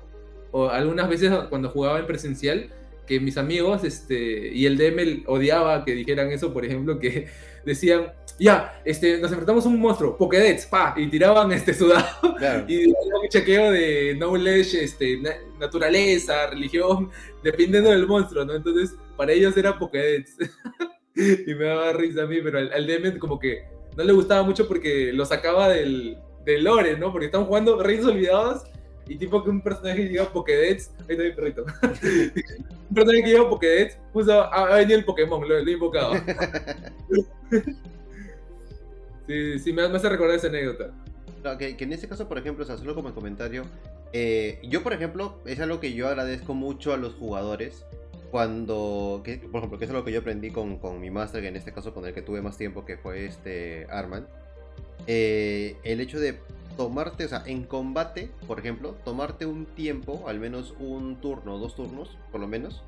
o algunas veces cuando jugaba en presencial, que mis amigos este, y el DM odiaba que dijeran eso, por ejemplo, que decían, ya, este, nos enfrentamos a un monstruo, Pokédex, pa, y tiraban este sudado, y un chequeo de knowledge, este, naturaleza, religión, dependiendo del monstruo, ¿no? Entonces, para ellos era Pokédex. y me daba risa a mí, pero al, DM como que no le gustaba mucho porque lo sacaba del, del lore, ¿no? Porque están jugando Reyes Olvidados y tipo que un personaje que lleva Pokédex, ahí está mi perrito. un personaje que lleva Pokédex, puso, ha, venido el Pokémon, lo, he invocado. sí, sí, me, hace recordar esa anécdota. que, en ese caso, por ejemplo, o sea, solo como comentario, eh, yo, por ejemplo, es algo que yo agradezco mucho a los jugadores. Cuando, que, por ejemplo, que es algo que yo aprendí con, con mi máster, que en este caso con el que tuve más tiempo, que fue este Arman. Eh, el hecho de tomarte, o sea, en combate, por ejemplo, tomarte un tiempo, al menos un turno, dos turnos, por lo menos,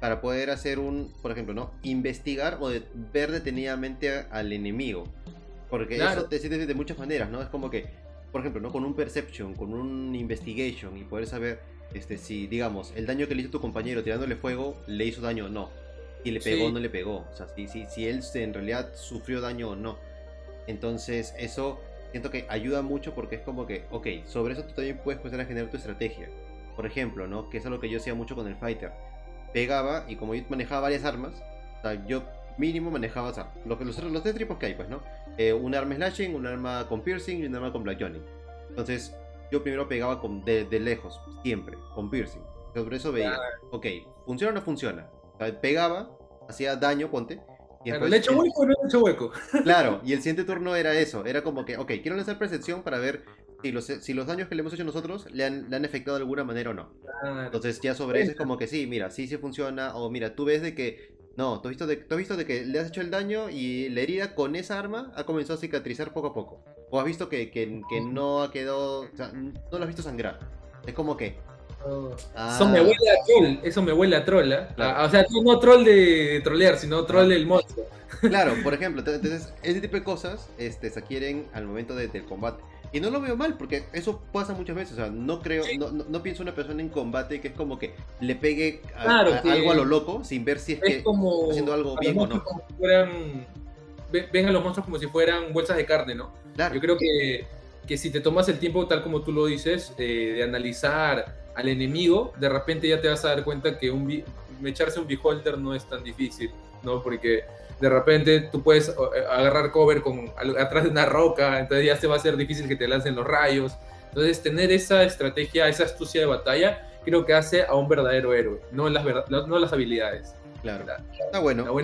para poder hacer un, por ejemplo, ¿no? Investigar o ver detenidamente al enemigo. Porque eso te sirve de muchas maneras, ¿no? Es como que, por ejemplo, ¿no? Con un perception, con un investigation y poder saber este, si, digamos, el daño que le hizo tu compañero tirándole fuego le hizo daño o no. Si le pegó o no le pegó. O sea, si, si, si él en realidad sufrió daño o no. Entonces, eso siento que ayuda mucho porque es como que, ok, sobre eso tú también puedes empezar a generar tu estrategia. Por ejemplo, ¿no? Que es algo que yo hacía mucho con el fighter. Pegaba y como yo manejaba varias armas, o sea, yo mínimo manejaba, o sea, lo los, los tres tipos que hay, pues, ¿no? Eh, un arma slashing, un arma con piercing y un arma con black johnny. Entonces, yo primero pegaba con, de, lejos, siempre, con piercing. Sobre eso veía, ok, ¿funciona o no funciona? O sea, pegaba, hacía daño, ponte, ¿Le he hecho hueco o no he hecho hueco? Claro, y el siguiente turno era eso, era como que, ok, quiero lanzar percepción para ver si los, si los daños que le hemos hecho nosotros le han, le han afectado de alguna manera o no. Entonces ya sobre eso es como que sí, mira, sí, sí funciona, o mira, tú ves de que, no, tú has, visto de, tú has visto de que le has hecho el daño y la herida con esa arma ha comenzado a cicatrizar poco a poco. O has visto que, que, que no ha quedado, o sea, no lo has visto sangrar. Es como que, eso me huele a troll, eso me huele a troll, ¿eh? O sea, no troll de trolear, sino troll del monstruo. Claro, por ejemplo, entonces, ese tipo de cosas este, se adquieren al momento del combate. Y no lo veo mal, porque eso pasa muchas veces. O sea, no creo, no, no, pienso una persona en combate que es como que le pegue algo a lo loco sin ver si es, que como, está haciendo algo bien o no. fueran, ven a los monstruos como si fueran bolsas de carne, ¿no? Yo creo que, que si te tomas el tiempo, tal como tú lo dices, eh, de analizar al enemigo, de repente ya te vas a dar cuenta que un, echarse un beholder no es tan difícil, ¿no? Porque de repente tú puedes eh, agarrar cover con, atrás de una roca, entonces ya se va a ser difícil que te lancen los rayos. Entonces tener esa estrategia, esa astucia de batalla, creo que hace a un verdadero héroe, no las, no las habilidades. Claro. Está bueno.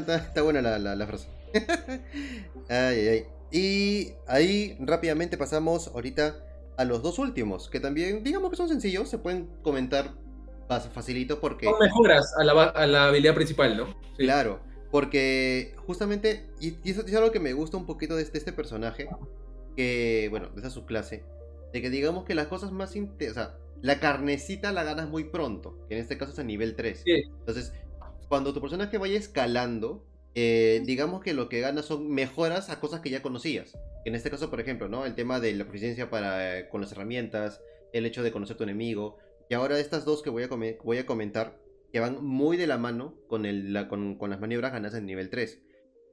Está buena la, la, la frase. ay, ay. Y ahí rápidamente pasamos ahorita a los dos últimos, que también, digamos que son sencillos, se pueden comentar facilito porque... Son mejoras a la, a la habilidad principal, ¿no? Claro, porque justamente, y, eso es algo que me gusta un poquito de este, este personaje, que, bueno, de esa subclase, de que digamos que las cosas más... O sea, la carnecita la ganas muy pronto, que en este caso es a nivel 3. Entonces, cuando tu personaje vaya escalando, eh, digamos que lo que ganas son mejoras a cosas que ya conocías. En este caso, por ejemplo, ¿no? El tema de la proficiencia para, eh, con las herramientas, el hecho de conocer tu enemigo. Y ahora estas dos que voy a, voy a comentar, que van muy de la mano con, el, con, las maniobras ganadas en nivel 3.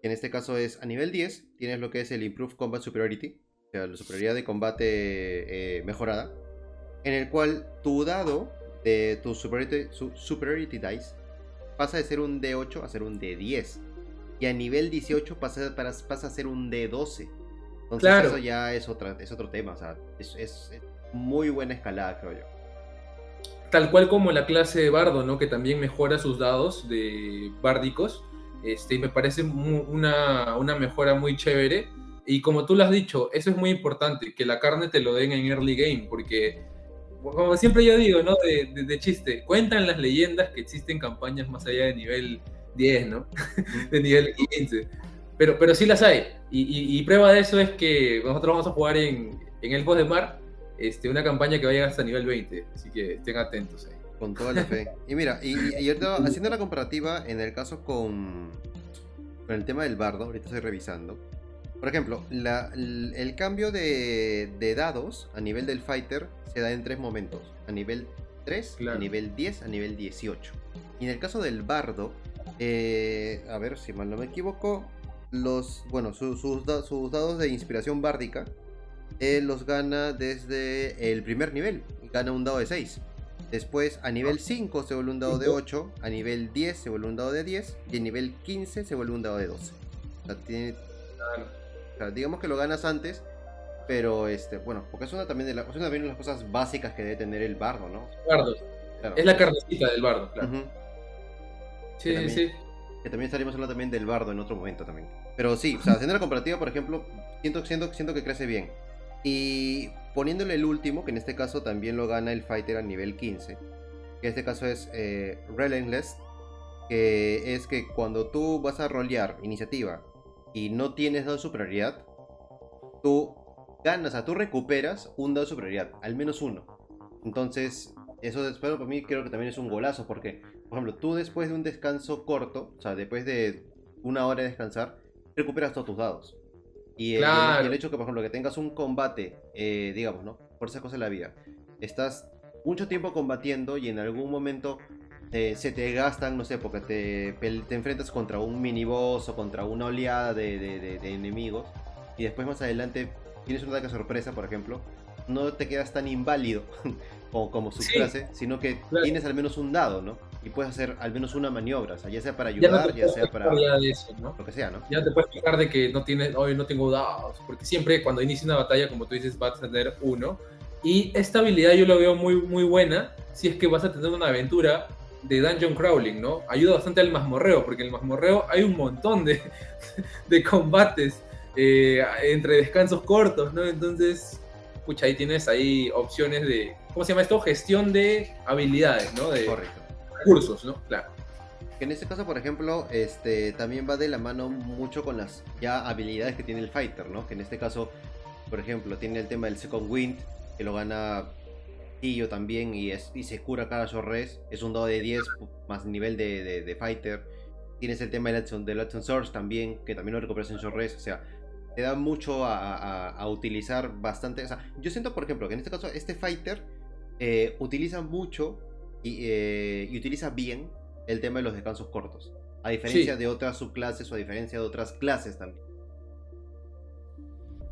En este caso es a nivel 10, tienes lo que es el Improved Combat Superiority, o sea, la superioridad de combate eh, mejorada, en el cual tu dado de tu superiority, superiority Dice pasa de ser un D8 a ser un D10 y a nivel 18 pasa, pasa a ser un D12. Entonces claro. eso ya es, otra, es otro tema, o sea, es, es, muy buena escalada, creo yo. Tal cual como la clase de bardo, ¿no? Que también mejora sus dados de bárdicos. Este, me parece una, una mejora muy chévere. Y como tú lo has dicho, eso es muy importante, que la carne te lo den en early game, porque como siempre yo digo, ¿no? De, de, de, chiste, cuentan las leyendas que existen campañas más allá de nivel 10, ¿no? de nivel 15. pero, pero sí las hay. Y, prueba de eso es que nosotros vamos a jugar en, en Elfos de Mar este, una campaña que va a llegar hasta nivel 20. Así que estén atentos ahí. Con toda la fe. Y mira, y, y ahorita haciendo la comparativa en el caso con, con el tema del bardo, ahorita estoy revisando. Por ejemplo, el, cambio de, dados a nivel del fighter se da en tres momentos. A nivel 3, a nivel 10, a nivel 18. Y en el caso del bardo, eh, a ver si mal no me equivoco, los, bueno, sus, dados de inspiración bárdica, él los gana desde el primer nivel. Gana un dado de 6. Después a nivel 5 se vuelve un dado de 8, a nivel 10 se vuelve un dado de 10 y a nivel 15 se vuelve un dado de 12. O sea, tiene digamos que lo ganas antes, pero este, bueno, porque es una también de, es una de las cosas básicas que debe tener el bardo, ¿no? Bardo. Es la carnecita del bardo, claro. Sí, sí. Que también estaríamos hablando también del bardo en otro momento también. Pero sí, o sea, haciendo la comparativa, por ejemplo, siento, siento, siento que crece bien. Y poniéndole el último, que en este caso también lo gana el fighter a nivel 15, que en este caso es eh, Relentless, que es que cuando tú vas a rolear iniciativa y no tienes dado superioridad, tú ganas, o sea, tú recuperas un dado de superioridad, al menos uno. Entonces, eso después para mí creo que también es un golazo, porque, por ejemplo, tú después de un descanso corto, o sea, después de una hora de descansar, recuperas todos tus dados. Y el, hecho que, por ejemplo, que tengas un combate, eh, digamos, ¿no? Por esa cosa de la vida, estás mucho tiempo combatiendo y en algún momento eh, se te gastan, no sé, porque te, te enfrentas contra un miniboss o contra una oleada de, enemigos y después más adelante tienes un ataque sorpresa, por ejemplo, no te quedas tan inválido como, como su clase, sino que tienes al menos un dado, ¿no? Y puedes hacer al menos una maniobra, o sea, ya sea para ayudar, ya, sea para lo que sea, ¿no? Ya te puedes fijar de que no tienes, hoy no tengo dados, porque siempre cuando inicia una batalla, como tú dices, vas a tener uno. Y esta habilidad yo la veo muy, muy buena si es que vas a tener una aventura de dungeon crawling, ¿no? Ayuda bastante al mazmorreo, porque en el mazmorreo hay un montón de, de combates eh, entre descansos cortos, ¿no? Entonces, pucha, ahí tienes ahí opciones de, ¿cómo se llama esto? Gestión de habilidades, ¿no? De recursos, ¿no? Claro. En este caso, por ejemplo, este también va de la mano mucho con las ya habilidades que tiene el fighter, ¿no? Que en este caso, por ejemplo, tiene el tema del second wind, que lo gana también y, es, y se cura cada Shorres. Es un dado de 10 más nivel de, Fighter. Tienes el tema del Action, del Source también, que también lo recuperas en Shorres. O sea, te da mucho a, a, utilizar bastante. O sea, yo siento, por ejemplo, que en este caso, este Fighter eh, utiliza mucho y, eh, y, utiliza bien el tema de los descansos cortos. A diferencia de otras subclases o a diferencia de otras clases también.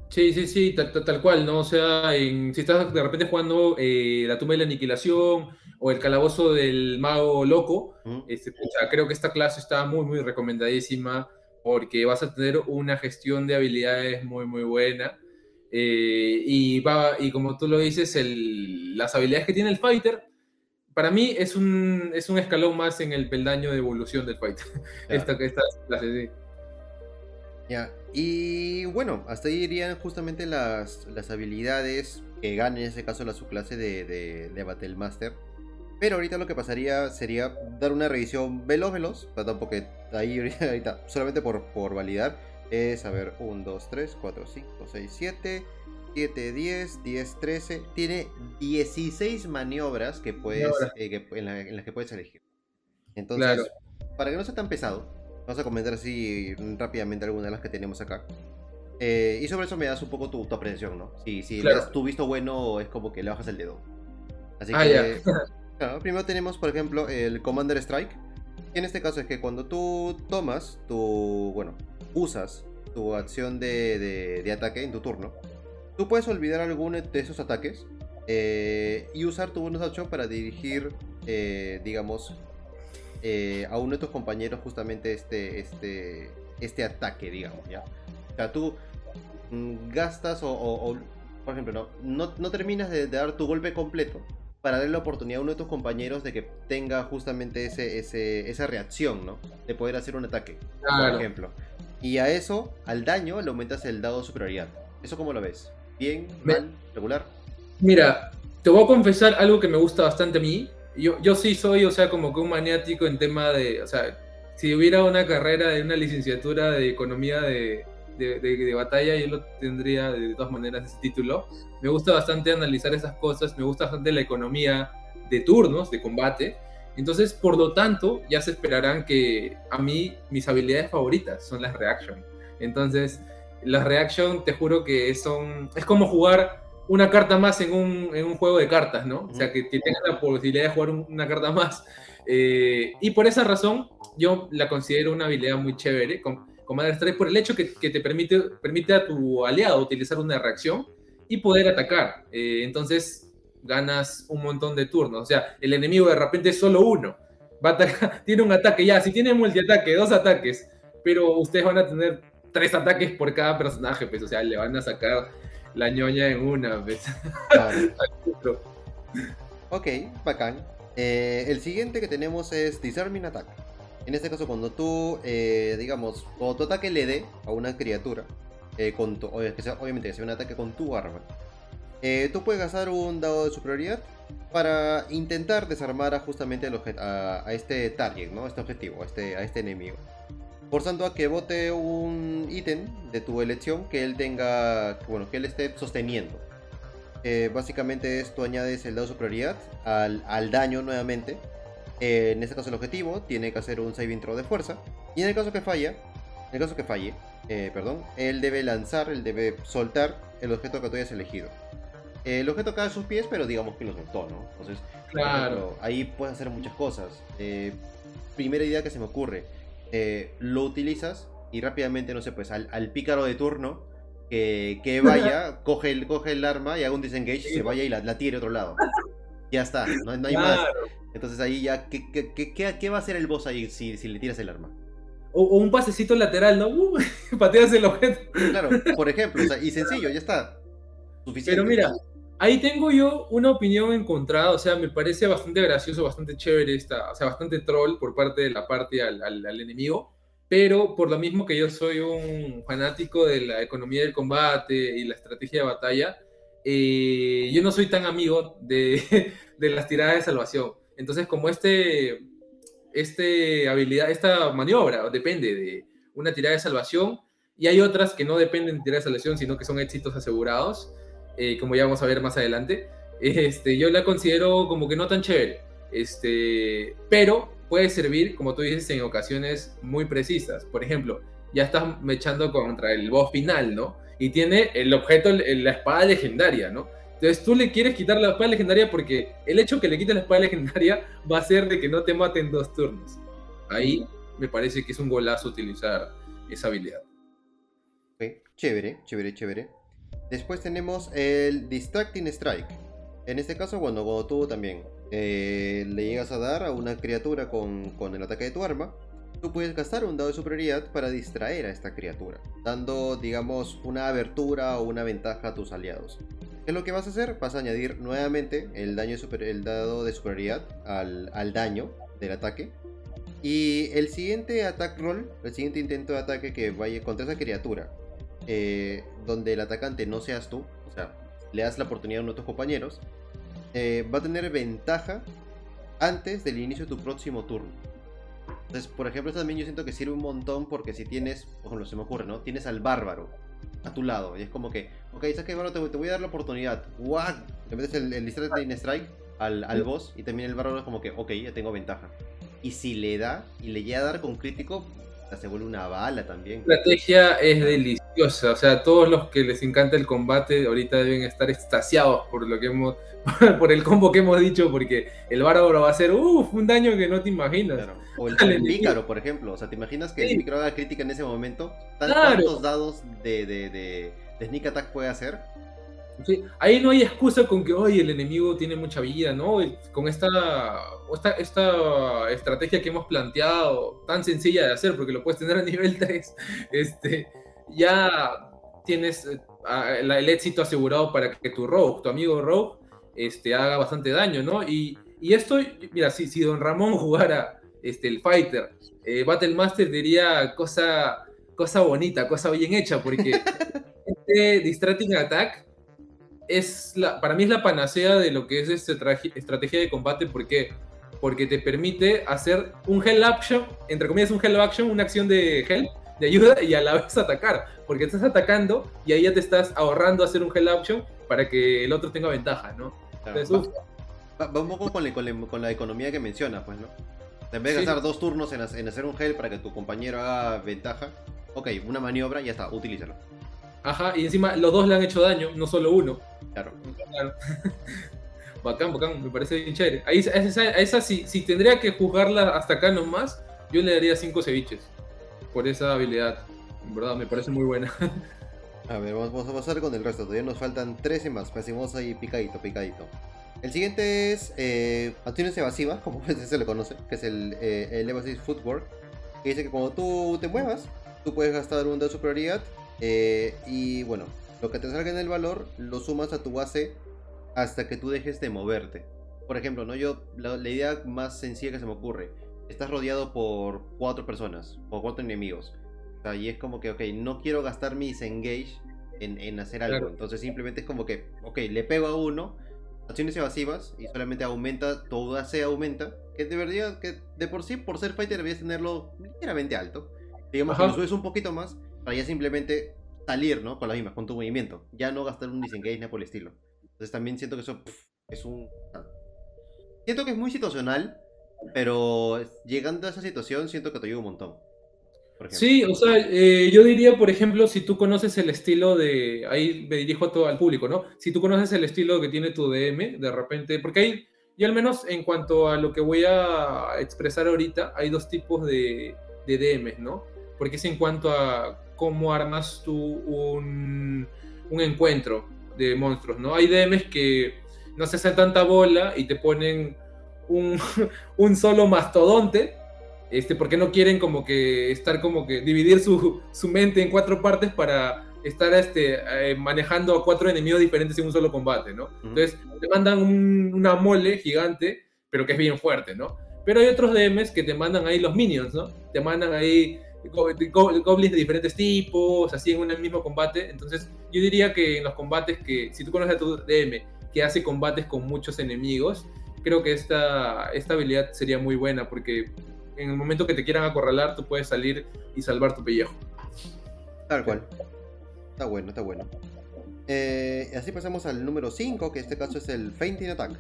Sí, sí, sí, tal, cual, ¿no? O sea, si estás de repente jugando eh, la tumba de la aniquilación o el calabozo del mago loco, este, creo que esta clase está muy, muy recomendadísima porque vas a tener una gestión de habilidades muy, muy buena. Eh, y, va, y como tú lo dices, las habilidades que tiene el fighter, para mí es un, es un escalón más en el peldaño de evolución del fighter. Esta, esta clase, sí. Ya, y bueno, hasta ahí irían justamente las, las habilidades que gana en ese caso la subclase de, de, de Battlemaster. Pero ahorita lo que pasaría sería dar una revisión veloz, veloz, tampoco ahí ahorita, solamente por, por validar, es, a ver, 1, 2, 3, 4, 5, 6, 7, 7, 10, 10, 13, tiene 16 maniobras que puedes, eh, en, las que puedes elegir. Entonces, para que no sea tan pesado, Vamos a comentar así rápidamente algunas de las que tenemos acá. Eh, y sobre eso me das un poco tu, tu apreciación, ¿no? Si, si le das tu visto bueno, es como que le bajas el dedo. Así ah, que. primero tenemos, por ejemplo, el Commander Strike. En este caso es que cuando tú tomas tu. Bueno, usas tu acción de, de, ataque en tu turno, tú puedes olvidar alguno de esos ataques eh, y usar tu bonus action para dirigir, eh, digamos, eh, a uno de tus compañeros justamente este, este, este ataque, digamos, ¿ya? O sea, tú mm, gastas o, por ejemplo, no, no, terminas de, dar tu golpe completo para darle la oportunidad a uno de tus compañeros de que tenga justamente ese, ese, esa reacción, ¿no? De poder hacer un ataque, por ejemplo. Y a eso, al daño, le aumentas el dado de superioridad. ¿Eso cómo lo ves? ¿Bien? ¿Mal? ¿Regular? Mira, te voy a confesar algo que me gusta bastante a mí yo, yo sí soy, o sea, como que un maniático en tema de, o sea, si hubiera una carrera de una licenciatura de economía de, de, batalla, yo lo tendría de todas maneras ese título. Me gusta bastante analizar esas cosas, me gusta bastante la economía de turnos, de combate. Entonces, por lo tanto, ya se esperarán que a mí mis habilidades favoritas son las reaction. Entonces, las reaction, te juro que son. Es como jugar una carta más en un, en un juego de cartas, ¿no? O sea, que, que tengas la posibilidad de jugar una carta más. Eh, y por esa razón, yo la considero una habilidad muy chévere. Con, Commander Strike por el hecho que, que, te permite, permite a tu aliado utilizar una reacción y poder atacar. Eh, entonces ganas un montón de turnos. O sea, el enemigo de repente es solo uno. Va a tiene un ataque ya. Si tiene multiataque, dos ataques, pero ustedes van a tener tres ataques por cada personaje, pues. O sea, le van a sacar la ñoña en una vez. Pues. ok, bacán. Eh, el siguiente que tenemos es Disarming Attack. En este caso, cuando tú, eh, digamos, cuando tu ataque le dé a una criatura, eh, con obviamente que sea un ataque con tu arma, tú puedes gastar un dado de superioridad para intentar desarmar a justamente a, este target, ¿no? A este objetivo, a este, a este enemigo. Forzando a que bote un ítem de tu elección que él tenga, bueno, que él esté sosteniendo. básicamente es tú añades el dado de superioridad al, al daño nuevamente eh, en este caso el objetivo tiene que hacer un saving throw de fuerza. Y en el caso que falla, en el caso que falle, eh, perdón, él debe lanzar, él debe soltar el objeto que tú hayas elegido. el objeto cae a sus pies, pero digamos que lo soltó, ¿no? Entonces, claro. ahí puedes hacer muchas cosas. Eh, primera idea que se me ocurre, lo utilizas y rápidamente, no sé, pues al, pícaro de turno, que, vaya, coge, el, coge el arma y haga un disengage, y se vaya y la, la tire a otro lado. Ya está, no, hay más. Entonces ahí ya, ¿qué, qué, va a hacer el boss ahí si, le tiras el arma? O, un pasecito lateral, ¿no? Uh, pateas el objeto. Claro, por ejemplo, y sencillo, ya está. Suficiente. Pero mira, ahí tengo yo una opinión encontrada, o sea, me parece bastante gracioso, bastante chévere esta, o sea, bastante troll por parte de la parte al, enemigo, pero por lo mismo que yo soy un fanático de la economía del combate y la estrategia de batalla, eh, yo no soy tan amigo de, las tiradas de salvación. Entonces, como este, este habilidad, esta maniobra depende de una tirada de salvación y hay otras que no dependen de tirada de salvación, sino que son éxitos asegurados, eh, como ya vamos a ver más adelante. Este, yo la considero como que no tan chévere, este, pero puede servir, como tú dices, en ocasiones muy precisas. Por ejemplo, ya estás mechando contra el boss final, ¿no? Y tiene el objeto, la espada legendaria, ¿no? Entonces tú le quieres quitar la espada legendaria porque el hecho que le quites la espada legendaria va a ser de que no te maten dos turnos. Ahí me parece que es un golazo utilizar esa habilidad. chévere, chévere, chévere. Después tenemos el Distracting Strike. En este caso, cuando tú también eh, le llegas a dar a una criatura con, con el ataque de tu arma, tú puedes gastar un dado de superioridad para distraer a esta criatura, dando, digamos, una abertura o una ventaja a tus aliados. ¿Qué es lo que vas a hacer? Vas a añadir nuevamente el, daño super, el dado de superioridad al, al, daño del ataque. Y el siguiente attack roll, el siguiente intento de ataque que vaya contra esa criatura, eh, donde el atacante no seas tú, o sea, le das la oportunidad a uno de tus compañeros, eh, va a tener ventaja antes del inicio de tu próximo turno. Entonces, por ejemplo, también yo siento que sirve un montón porque si tienes, por ejemplo, se me ocurre, ¿no? Tienes al bárbaro a tu lado y es como que, ok, ¿sabes qué, bárbaro? Te, voy a dar la oportunidad. ¡What! Le metes el, el Strike al, al boss y también el bárbaro es como que, ok, ya tengo ventaja. Y si le da y le llega a dar con crítico, se vuelve una bala también. La estrategia es deliciosa, o sea, todos los que les encanta el combate ahorita deben estar extasiados por lo que hemos, por el combo que hemos dicho, porque el bárbaro va a hacer un daño que no te imaginas. O el, el pícaro, por ejemplo, o sea, ¿te imaginas que el pícaro haga crítica en ese momento? ¿Cuántos dados de, de, de, de sneak attack puede hacer? Ahí no hay excusa con que hoy el enemigo tiene mucha vida, ¿no? Con esta, esta, esta, estrategia que hemos planteado, tan sencilla de hacer, porque lo puedes tener a nivel 3, este, ya tienes eh, el éxito asegurado para que tu Rogue, tu amigo Rogue, este, haga bastante daño, ¿no? Y, y esto, mira, si, si Don Ramón jugara este, el Fighter, eh, Battle Master diría cosa, cosa bonita, cosa bien hecha, porque este Distracting Attack es la, para mí es la panacea de lo que es esta estrategia de combate porque porque te permite hacer un help action, entre comillas un help action, una acción de help, de ayuda y a la vez atacar, porque estás atacando y ahí ya te estás ahorrando hacer un help action para que el otro tenga ventaja, ¿no? Entonces, va, un poco con, la economía que menciona, pues, ¿no? En vez de gastar dos turnos en, hacer un help para que tu compañero haga ventaja, ok, una maniobra, ya está, utilízalo. Ajá, y encima los dos le han hecho daño, no solo uno. Claro. bacán, bacán, me parece bien chévere. Ahí, esa, esa si, si, tendría que juzgarla hasta acá nomás, yo le daría cinco ceviches. Por esa habilidad. En verdad, me parece muy buena. A ver, vamos, a pasar con el resto. Todavía nos faltan 13 más. Pasemos ahí picadito, picadito. El siguiente es eh, acciones evasivas, como se le conoce, que es el, eh, el Evasive Footwork. Que dice que cuando tú te muevas, tú puedes gastar un de superioridad. Eh, y bueno, lo que te salga en el valor lo sumas a tu base hasta que tú dejes de moverte. Por ejemplo, ¿no? Yo, la, idea más sencilla que se me ocurre, estás rodeado por cuatro personas, o cuatro enemigos. y es como que, ok, no quiero gastar mis engage en, hacer algo. Entonces simplemente es como que, ok, le pego a uno, acciones evasivas, y solamente aumenta, todo se aumenta. Que debería, que de por sí, por ser fighter, deberías tenerlo ligeramente alto. Digamos que lo subes un poquito más, para ya simplemente salir, ¿no? Con la misma, con tu movimiento. Ya no gastar un disengage ni por el estilo. Entonces también siento que eso es un... Siento que es muy situacional, pero llegando a esa situación siento que te ayuda un montón. Sí, o sea, eh, yo diría, por ejemplo, si tú conoces el estilo de, ahí me dirijo a todo al público, ¿no? Si tú conoces el estilo que tiene tu DM, de repente, porque hay, y al menos en cuanto a lo que voy a expresar ahorita, hay dos tipos de, de DMs, ¿no? Porque es en cuanto a cómo armas tú un, un encuentro de monstruos, ¿no? Hay DMs que no se hacen tanta bola y te ponen un, un solo mastodonte, este, porque no quieren como que estar como que dividir su, su mente en cuatro partes para estar este, eh, manejando a cuatro enemigos diferentes en un solo combate, ¿no? Entonces te mandan una mole gigante, pero que es bien fuerte, ¿no? Pero hay otros DMs que te mandan ahí los minions, ¿no? Te mandan ahí goblins de diferentes tipos, así en un mismo combate. Entonces, yo diría que en los combates que, si tú conoces a tu DM, que hace combates con muchos enemigos, creo que esta, esta habilidad sería muy buena, porque en el momento que te quieran acorralar, tú puedes salir y salvar tu pellejo. Tal cual. Está bueno, está bueno. Eh, así pasamos al número 5, que en este caso es el Fainting Attack.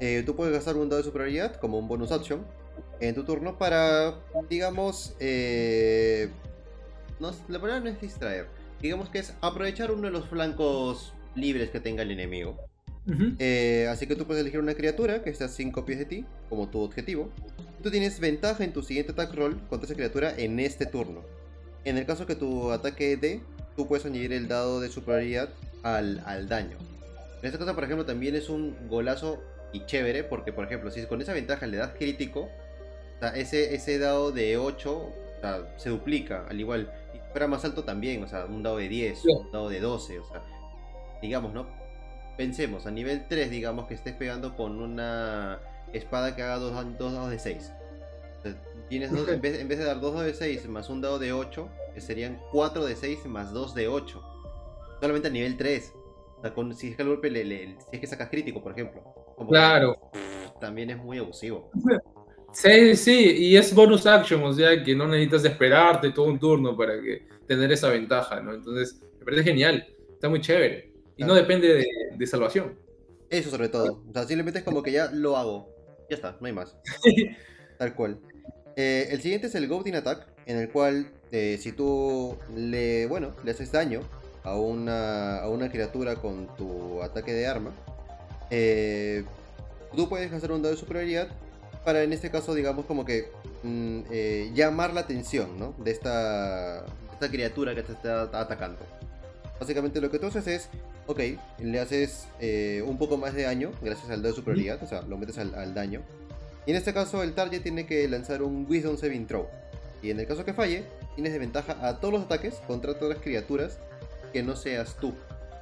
Eh, tú puedes gastar un dado de superioridad como un bonus action en tu turno para, digamos, eh, no, la palabra no es distraer, digamos que es aprovechar uno de los flancos libres que tenga el enemigo. Eh, así que tú puedes elegir una criatura que está a 5 pies de ti, como tu objetivo. Tú tienes ventaja en tu siguiente attack roll contra esa criatura en este turno. En el caso que tu ataque dé, tú puedes añadir el dado de superioridad al, al daño. En esta cosa, por ejemplo, también es un golazo y chévere, porque, por ejemplo, si con esa ventaja le das crítico, ese, ese dado de 8 se duplica, al igual. Y si fuera más alto también, o sea, un dado de 10, un dado de 12, o sea, digamos, ¿no? Pensemos, a nivel 3, digamos que estés pegando con una espada que haga dos, dados de 6. tienes en, vez, de dar 2 dados de 6 más un dado de 8, que serían 4 de 6 más 2 de 8. Solamente a nivel 3. O sea, con, si es que el golpe le, si es que sacas crítico, por ejemplo. claro. también es muy abusivo. Sí, sí, y es bonus action, o sea que no necesitas esperarte todo un turno para que tener esa ventaja, ¿no? Entonces, me parece genial, está muy chévere. Y no depende de, salvación. Eso sobre todo. O sea, simplemente es como que ya lo hago. Ya está, no hay más. Tal cual. Eh, el siguiente es el Goblin Attack, en el cual eh, si tú le, bueno, le haces daño a una, a una criatura con tu ataque de arma, eh, tú puedes hacer un dado de superioridad para en este caso, digamos, como que mm, eh, llamar la atención, ¿no? De esta, esta criatura que te está atacando. Básicamente lo que tú haces es, ok, le haces eh, un poco más de daño gracias al dado de superioridad, o sea, lo metes al, daño. Y en este caso el target tiene que lanzar un Wisdom Saving Throw. Y en el caso que falle, tienes de ventaja a todos los ataques contra todas las criaturas que no seas tú,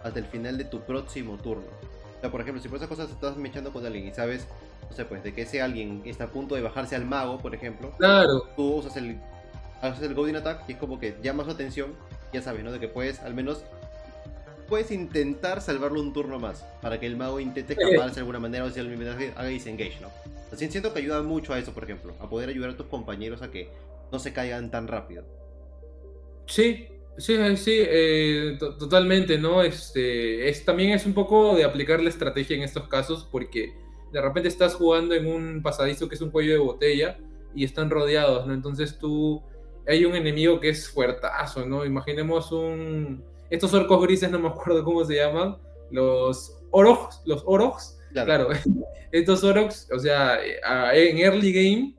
hasta el final de tu próximo turno. O sea, por ejemplo, si por esas cosas estás mechando con alguien y sabes no sé, pues de que ese alguien está a punto de bajarse al mago, por ejemplo. Claro. Tú usas el, haces el Golden Attack y es como que llama su atención, ya sabes, ¿no? De que puedes, al menos, puedes intentar salvarlo un turno más, para que el mago intente escaparse de alguna manera o si el haga disengage, ¿no? Así siento que ayuda mucho a eso, por ejemplo, a poder ayudar a tus compañeros a que no se caigan tan rápido. Sí, sí, sí, eh, totalmente, ¿no? Este, es, también es un poco de aplicar la estrategia en estos casos porque de repente estás jugando en un pasadizo que es un cuello de botella y están rodeados, ¿no? Entonces tú, hay un enemigo que es fuertazo, ¿no? Imaginemos un, estos orcos grises, no me acuerdo cómo se llaman, los orogs, los orogs, claro, estos orogs, o sea, en early game,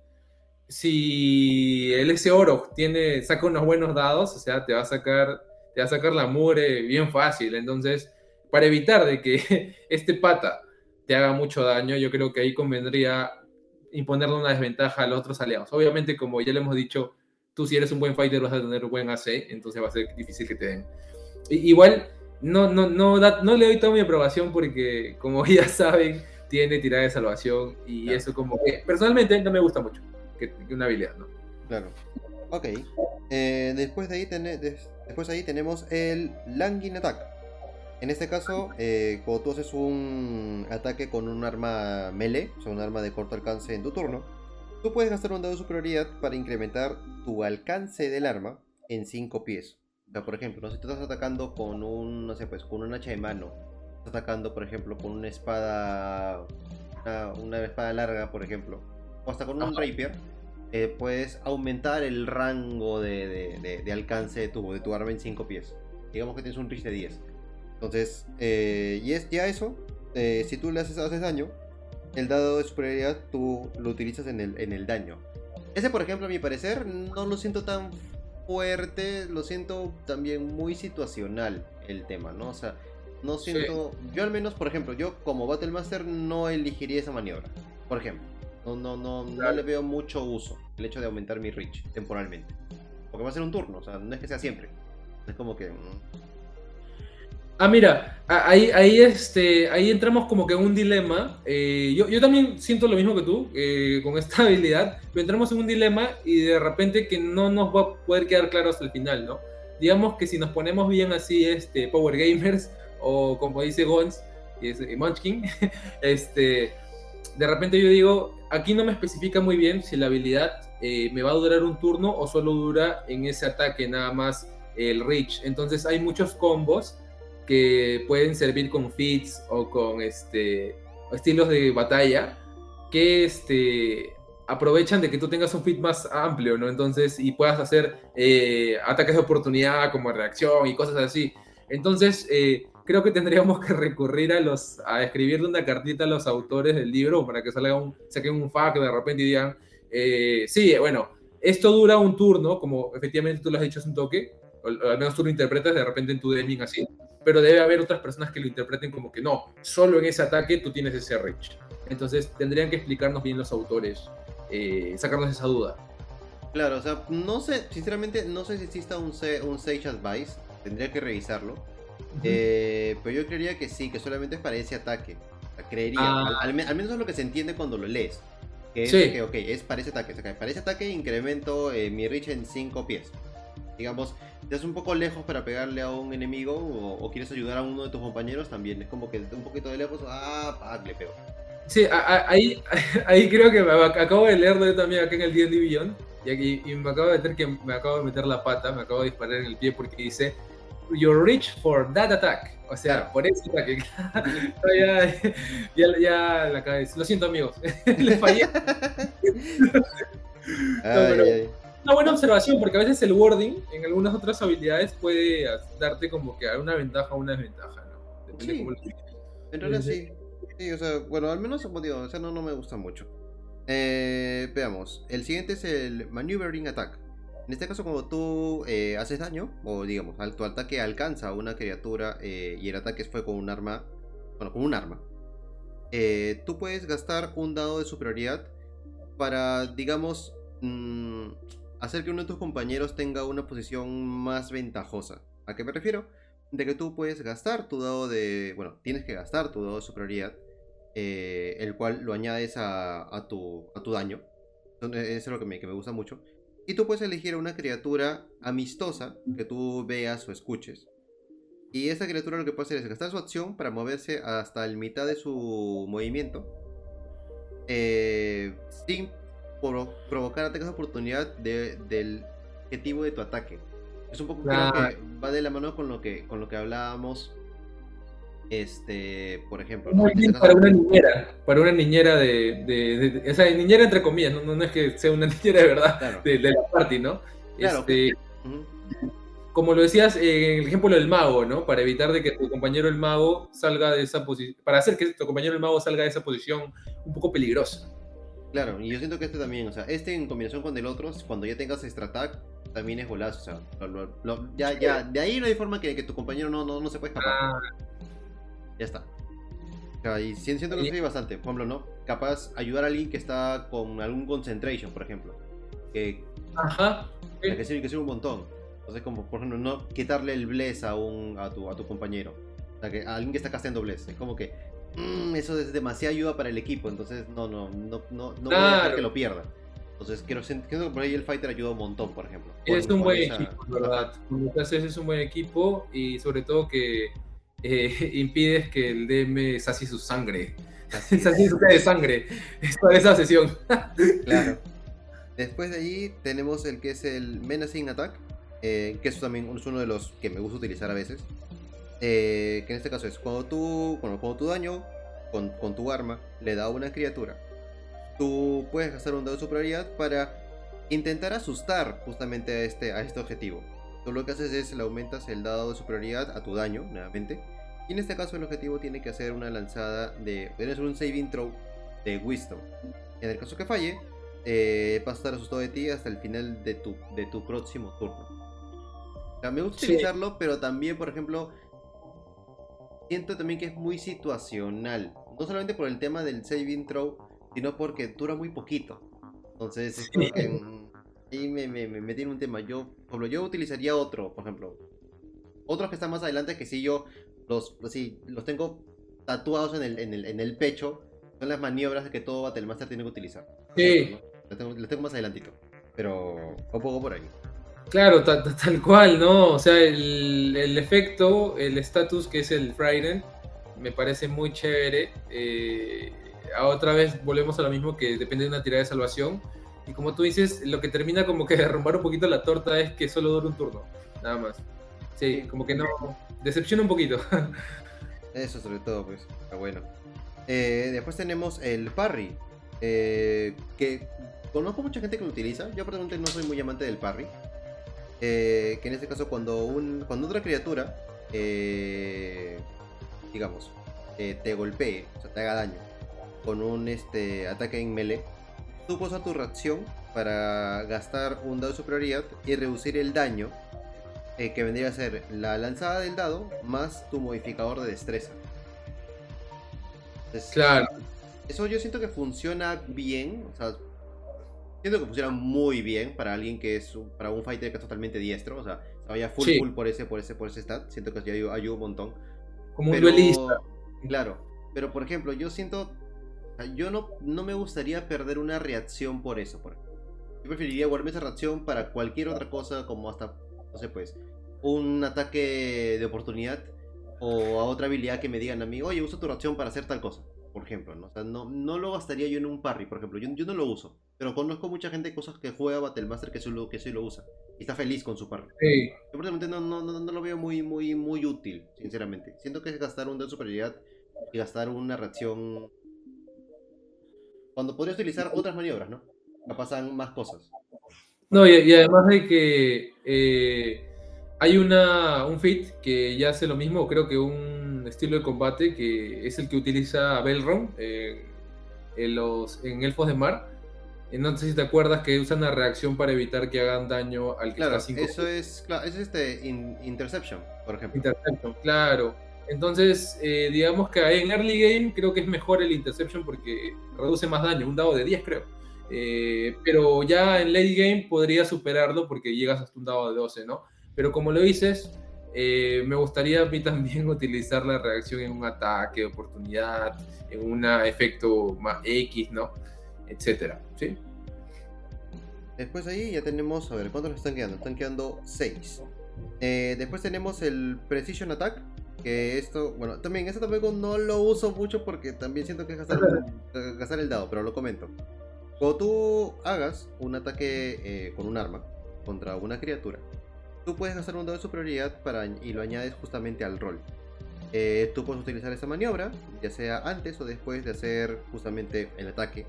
si el ese orog tiene, saca unos buenos dados, o sea, te va a sacar, te va a sacar la mure bien fácil, entonces, para evitar de que este pata te haga mucho daño, yo creo que ahí convendría imponerle una desventaja a los otros aliados. Obviamente, como ya le hemos dicho, tú si eres un buen fighter vas a tener un buen AC, entonces va a ser difícil que te den. igual, no, no, no, no le doy toda mi aprobación porque, como ya saben, tiene tirada de salvación y eso como que personalmente no me gusta mucho, que, una habilidad, ¿no? Claro. Ok. Eh, después, de ahí después de ahí tenemos el Langin Attack. En este caso, eh, cuando tú haces un ataque con un arma melee, o sea, un arma de corto alcance en tu turno, tú puedes gastar un dado de superioridad para incrementar tu alcance del arma en 5 pies. O sea, por ejemplo, no sé, tú estás atacando con un, no sé, pues con un hacha de mano, estás atacando, por ejemplo, con una espada, una, espada larga, por ejemplo, o hasta con un rapier, eh, puedes aumentar el rango de, alcance de tu, de tu arma en 5 pies. Digamos que tienes un reach de 10 entonces, eh, y es ya eso, eh, si tú le haces, haces daño, el dado de superioridad tú lo utilizas en el, en el daño. Ese, por ejemplo, a mi parecer, no lo siento tan fuerte, lo siento también muy situacional el tema, ¿no? O sea, no siento, yo al menos, por ejemplo, yo como Battlemaster no elegiría esa maniobra, por ejemplo. No, no, no, no le veo mucho uso el hecho de aumentar mi reach temporalmente. Porque va a ser un turno, o sea, no es que sea siempre. Es como que... Ah, mira, ahí, ahí, este, ahí entramos como que en un dilema. Eh, yo, yo, también siento lo mismo que tú eh, con esta habilidad, pero entramos en un dilema y de repente que no nos va a poder quedar claro hasta el final, ¿no? Digamos que si nos ponemos bien así, este, Power Gamers, o como dice Gons, es Munchkin, este, de repente yo digo, aquí no me especifica muy bien si la habilidad eh, me va a durar un turno o solo dura en ese ataque nada más el reach. Entonces hay muchos combos que pueden servir con fits o con este, estilos de batalla que este, aprovechan de que tú tengas un fit más amplio, ¿no? Entonces, y puedas hacer eh, ataques de oportunidad como reacción y cosas así. Entonces, eh, creo que tendríamos que recurrir a los a escribirle una cartita a los autores del libro para que salga un, saquen un fact de repente y digan, eh, sí, bueno, esto dura un turno, como efectivamente tú lo has dicho es un toque, o al menos tú lo interpretas de repente en tu deming así, pero debe haber otras personas que lo interpreten como que no, solo en ese ataque tú tienes ese reach. Entonces tendrían que explicarnos bien los autores, eh, sacarnos esa duda. Claro, o sea, no sé, sinceramente no sé si exista un, un Sage Advice, tendría que revisarlo. Eh, pero yo creería que sí, que solamente es para ese ataque. creería, ah. al, menos es lo que se entiende cuando lo lees. Que es que, ok, es para ese ataque. para ese ataque incremento eh, mi reach en 5 pies. Digamos, estás un poco lejos para pegarle a un enemigo o, quieres ayudar a uno de tus compañeros, también es como que un poquito de lejos, ah, le pego. Sí, ahí, ahí creo que me acabo de leerlo yo también acá en el D&D Beyond y, aquí, y me acabo de meter que me acabo de meter la pata, me acabo de disparar en el pie porque dice You're rich for that attack. O sea, por ese ataque. ya, ya, ya, la cabeza. Lo siento, amigos. Les fallé. ay, una buena observación, porque a veces el wording en algunas otras habilidades puede darte como que una ventaja o una desventaja, ¿no? Depende sí. cómo En realidad sí. Sí, o sea, bueno, al menos como digo, o sea, no, no me gusta mucho. Eh, veamos, el siguiente es el Maneuvering Attack. En este caso, como tú eh, haces daño, o digamos, tu ataque alcanza a una criatura eh, y el ataque fue con un arma, bueno, con un arma, tú puedes gastar un dado de superioridad para, digamos, mmm, hacer que uno de tus compañeros tenga una posición más ventajosa. ¿A qué me refiero? De que tú puedes gastar tu dado de. Bueno, tienes que gastar tu dado de superioridad, eh, el cual lo añades a, tu, a tu daño. Eso es lo que me, que me gusta mucho. Y tú puedes elegir una criatura amistosa que tú veas o escuches. Y esta criatura lo que puede hacer es gastar su acción para moverse hasta el mitad de su movimiento. eh, provocar ataques de oportunidad del objetivo de tu ataque. Es un poco creo que va de la mano con lo que, con lo que hablábamos este, por ejemplo. Este para una niñera, para una niñera de, de, esa niñera entre comillas, no, no, es que sea una niñera de verdad de, la party, ¿no? Claro. Este, como lo decías en el ejemplo del mago, ¿no? Para evitar de que tu compañero el mago salga de esa posición, para hacer que tu compañero el mago salga de esa posición un poco peligrosa. Claro, y yo siento que este también, o sea, este en combinación con el otro, cuando ya tengas extra attack, también es golazo, o sea, ya, ya, de ahí no hay forma que, que tu compañero no, no, no se pueda escapar. Ah. Ya está. Y siento que lo bastante. Por ejemplo, ¿no? Capaz ayudar a alguien que está con algún concentration, por ejemplo. Que, Ajá. Que sirve, que sirve un montón. Entonces, como por ejemplo, no quitarle el bless a, un, a, tu, a tu compañero. O sea, que a alguien que está casteando bless. Es como que mm, eso es demasiada ayuda para el equipo. Entonces, no, no, no, no, no voy a dejar que lo pierda. Entonces, quiero, que por ahí el fighter ayuda un montón, por ejemplo. Es un buen equipo, verdad. Haces es un buen equipo y sobre todo que eh, impides que el DM sacie su sangre. Sacie su de sangre. Es para esa sesión. claro. Después de ahí tenemos el que es el Menacing Attack, eh, que es también es uno de los que me gusta utilizar a veces. Eh, que en este caso es cuando tú, cuando, tu daño con, con, tu arma le da a una criatura, tú puedes gastar un dado de superioridad para intentar asustar justamente a este, a este objetivo. Tú lo que haces es le aumentas el dado de superioridad a tu daño, nuevamente. Y en este caso el objetivo tiene que hacer una lanzada de... Ser un saving throw de Wisdom. En el caso que falle, eh, va a estar asustado de ti hasta el final de tu, de tu próximo turno. O me gusta utilizarlo, pero también, por ejemplo, siento también que es muy situacional. No solamente por el tema del saving throw, sino porque dura muy poquito. Entonces, es como que... Mm, ahí me, me, me, tiene un tema. Yo, por yo utilizaría otro, por ejemplo. Otros que están más adelante que si yo los, así, los tengo tatuados en el, en, el, en el pecho. Son las maniobras que todo Battlemaster tiene que utilizar. Sí. Los tengo, tengo más adelantito. Pero un poco por ahí. Claro, tal, cual, ¿no? O sea, el, el efecto, el estatus que es el Frightened, me parece muy chévere. Eh, otra vez volvemos a lo mismo que depende de una tirada de salvación. Y como tú dices, lo que termina como que derrumbar un poquito la torta es que solo dura un turno, nada más. Sí, como que no. Decepciona un poquito. Eso sobre todo, pues. Está bueno. Eh, después tenemos el parry. Eh, que conozco mucha gente que lo utiliza. Yo personalmente no soy muy amante del parry. Eh, que en este caso cuando un cuando otra criatura digamos te golpee, o sea te haga daño con un este ataque en melee, tú usar tu reacción para gastar un dado de superioridad y reducir el daño eh, que vendría a ser la lanzada del dado más tu modificador de destreza. claro. Eso yo siento que funciona bien, o sea, siento que funciona muy bien para alguien que es para un fighter que es totalmente diestro, o sea, vaya full full por ese por ese por ese stat, siento que ayuda, ayuda un montón. Como un duelista. Claro, pero por ejemplo, yo siento yo no, no me gustaría perder una reacción por eso, por Yo preferiría guardarme esa reacción para cualquier otra cosa, como hasta no sé, pues, un ataque de oportunidad o a otra habilidad que me digan a mí, oye, usa tu reacción para hacer tal cosa, por ejemplo, ¿no? O sea, no, no lo gastaría yo en un parry, por ejemplo, yo, yo no lo uso, pero conozco mucha gente cosas que juega Battlemaster que sí lo, que sí lo usa y está feliz con su parry. Sí. Yo personalmente no, no, no, lo veo muy, muy, muy útil, sinceramente. Siento que es gastar un de superioridad y gastar una reacción cuando podría utilizar otras maniobras, ¿no? Me pasan más cosas. No, y, además de que eh, hay una, un fit que ya hace lo mismo, creo que un estilo de combate que es el que utiliza Belron eh, en, los, en Elfos de Mar. Eh, no sé si te acuerdas que usan una reacción para evitar que hagan daño al que claro, está Eso es, claro, es este Interception, por ejemplo. Interception, claro. Entonces, digamos que en early game creo que es mejor el Interception porque reduce más daño, un dado de 10 creo. Eh, pero ya en late game podría superarlo porque llegas hasta un dado de 12, ¿no? Pero como lo dices, eh, me gustaría a mí también utilizar la reacción en un ataque de oportunidad, en un efecto más X, ¿no? Etcétera, ¿sí? Después ahí ya tenemos, a ver, ¿cuántos nos están quedando? Están quedando 6. Eh, después tenemos el Precision Attack, Que esto, bueno, también esto también no lo uso mucho porque también siento que es gastar, gastar el dado, pero lo comento. Cuando tú hagas un ataque eh, con un arma contra una criatura, tú puedes gastar un dado de superioridad para, y lo añades justamente al rol. Eh, tú puedes utilizar esa maniobra, ya sea antes o después de hacer justamente el ataque.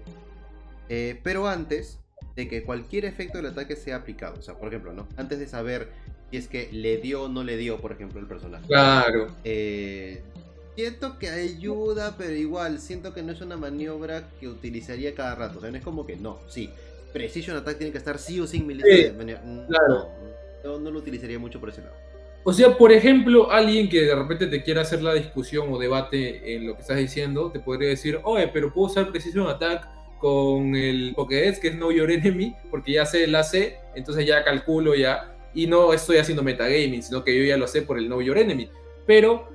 Eh, pero antes de que cualquier efecto del ataque sea aplicado. O sea, por ejemplo, ¿no? Antes de saber si es que le dio o no le dio, por ejemplo, el personaje. Claro. Eh, siento que ayuda, pero igual, siento que no es una maniobra que utilizaría cada rato. O sea, no es como que no, sí. Precision Attack tiene que estar sí o sin sí, claro. no, no lo utilizaría mucho por ese lado. O sea, por ejemplo, alguien que de repente te quiera hacer la discusión o debate en lo que estás diciendo, te podría decir, oye, pero puedo usar Precision Attack con el Pokédex, que es Know Your Enemy, porque ya sé la sé, entonces ya calculo ya, y no estoy haciendo metagaming, sino que yo ya lo sé por el Know Your Enemy. Pero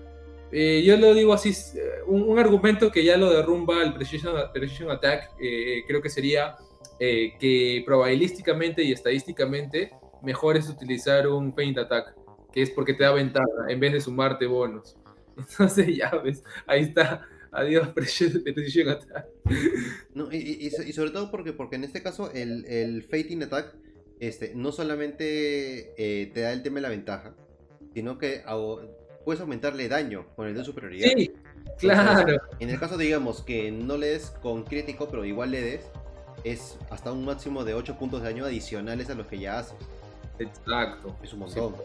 eh, yo lo digo así, eh, un, argumento que ya lo derrumba el Precision, Attack, eh, creo que sería que probabilísticamente y estadísticamente mejor es utilizar un Paint Attack, que es porque te da ventaja en vez de sumarte bonos. Entonces ya ves, ahí está Adiós, Precision Attack. No, y, sobre todo porque, porque en este caso el, el Fating Attack este, no solamente eh, te da el tema de la ventaja, sino que puedes aumentarle daño con el de superioridad. Sí, claro. en el caso, digamos, que no le des con crítico, pero igual le des, es hasta un máximo de 8 puntos de daño adicionales a los que ya haces. Exacto. Es un montón.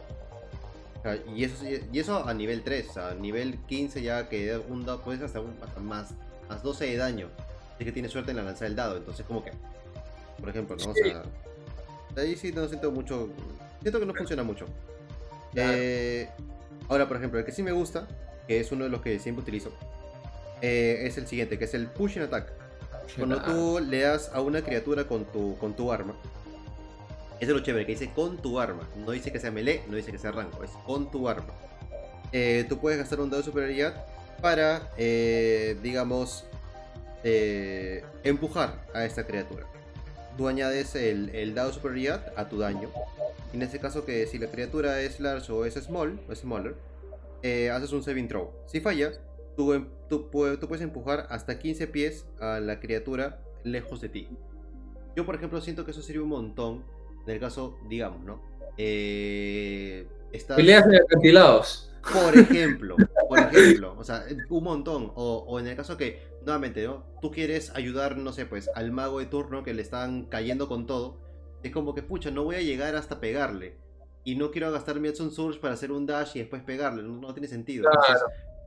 Y eso, y eso a nivel 3, a nivel 15 ya que un dado puedes hasta, más, más 12 de daño. Así que tienes suerte en la lanza del dado. Entonces como que, por ejemplo, ¿no? O sea, ahí sí no siento mucho, siento que no funciona mucho. Eh, ahora, por ejemplo, el que sí me gusta, que es uno de los que siempre utilizo, eh, es el siguiente, que es el Pushing Attack. Cuando tú le das a una criatura con tu, con tu arma, es de lo chévere, que dice con tu arma. No dice que sea melee, no dice que sea rango, es con tu arma. Eh, tú puedes gastar un dado de superioridad para, eh, digamos, eh, empujar a esta criatura. Tú añades el, dado de superioridad a tu daño. En este caso, que si la criatura es large o es small, o smaller, haces un saving throw. Si falla, tú, em, tú, tú puedes empujar hasta 15 pies a la criatura lejos de ti. Yo, por ejemplo, siento que eso sirve un montón en el caso, digamos, ¿no? Eh, Peleas de acantilados. Por ejemplo, por ejemplo, o sea, un montón. O, en el caso que, nuevamente, ¿no? Tú quieres ayudar, no sé, pues, al mago de turno que le están cayendo con todo. Es como que, pucha, no voy a llegar hasta pegarle. Y no quiero gastar mi Edson Surge para hacer un dash y después pegarle. No, tiene sentido.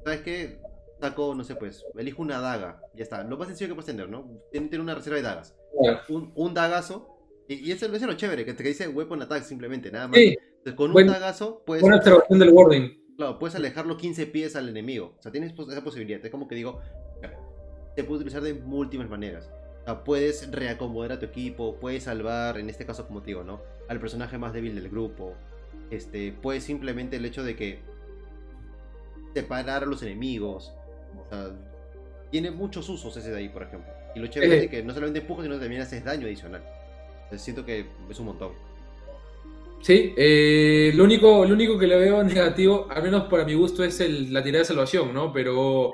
¿sabes qué? Saco, no sé, pues, elijo una daga. Ya está. Lo más sencillo que puedes tener, ¿no? Tiene, una reserva de dagas. Un, un dagazo y, eso, es lo chévere, que te dice weapon attack simplemente, nada más. con un tagazo puedes. Buena observación del wording. Claro, puedes alejarlo 15 pies al enemigo. O sea, tienes esa posibilidad. Es como que digo, se puede utilizar de múltiples maneras. O sea, puedes reacomodar a tu equipo, puedes salvar, en este caso, como te digo, ¿no? Al personaje más débil del grupo. Este, puedes simplemente el hecho de que separar a los enemigos. O sea, tiene muchos usos ese de ahí, por ejemplo. Y lo chévere es que no solamente empujas, sino que también haces daño adicional. Siento que es un montón. Sí, eh, lo, único, lo único que le veo negativo, al menos para mi gusto, es el, la tirada de salvación, ¿no? Pero,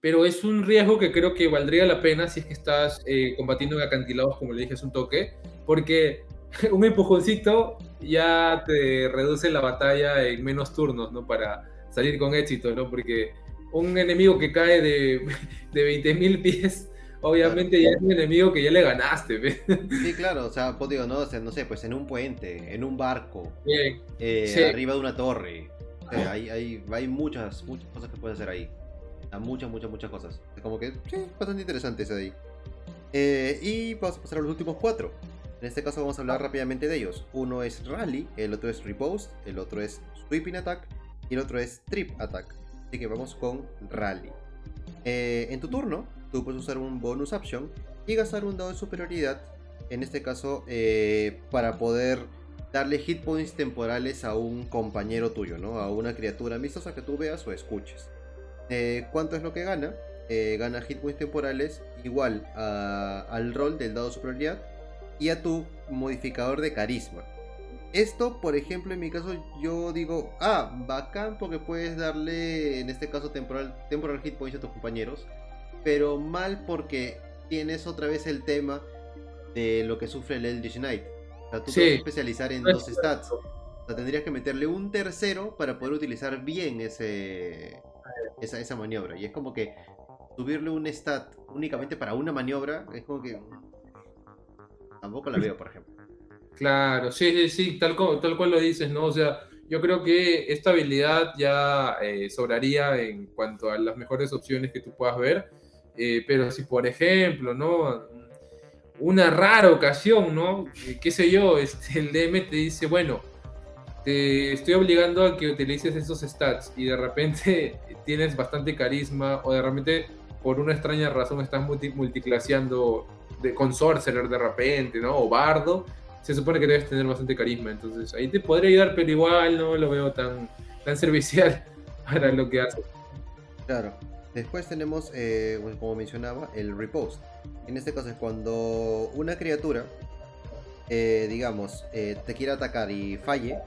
pero es un riesgo que creo que valdría la pena si es que estás eh, combatiendo en acantilados, como le dije, es un toque, porque un empujoncito ya te reduce la batalla en menos turnos, ¿no? Para salir con éxito, ¿no? Porque un enemigo que cae de, de 20.000 pies obviamente ya es un enemigo que ya le ganaste. Sí, claro, o sea, pues digo, no, no sé, pues en un puente, en un barco, eh, arriba de una torre. hay, hay, muchas, muchas cosas que puedes hacer ahí. Muchas, muchas, muchas cosas. Como que, sí, bastante interesante ese de ahí. Eh, y vamos a pasar a los últimos cuatro. En este caso vamos a hablar rápidamente de ellos. Uno es Rally, el otro es Repost, el otro es Sweeping Attack y el otro es Trip Attack. Así que vamos con Rally. Eh, en tu turno, tú puedes usar un bonus action y gastar un dado de superioridad, en este caso eh, para poder darle hit points temporales a un compañero tuyo, ¿no? A una criatura amistosa que tú veas o escuches. Eh, ¿Cuánto es lo que gana? Eh, gana hit points temporales igual al rol del dado de superioridad y a tu modificador de carisma. esto, por ejemplo, en mi caso, yo digo, ah, bacán porque puedes darle, en este caso, temporal, temporal hit points a tus compañeros, pero mal porque tienes otra vez el tema de lo que sufre el Eldritch Knight. O sea, tú puedes especializar en dos stats. O sea, tendrías que meterle un tercero para poder utilizar bien ese, esa, esa maniobra. Y es como que subirle un stat únicamente para una maniobra, es como que tampoco la veo, por ejemplo. Claro, sí, sí, sí, tal, tal cual lo dices, ¿no? O sea, yo creo que esta habilidad ya eh, sobraría en cuanto a las mejores opciones que tú puedas ver. Eh, pero si, por ejemplo, ¿no? Una rara ocasión, ¿no? Eh, qué sé yo, este, el DM te dice, bueno, te estoy obligando a que utilices esos stats y de repente tienes bastante carisma o de repente por una extraña razón estás multiclaseando de, con de repente, ¿no? O Bardo, se supone que debes tener bastante carisma, entonces ahí te podría ayudar, pero igual no lo veo tan, tan servicial para lo que hace. Claro. Después tenemos, eh, como mencionaba, el repost. En este caso es cuando una criatura, eh, digamos, eh, te quiere atacar y falle,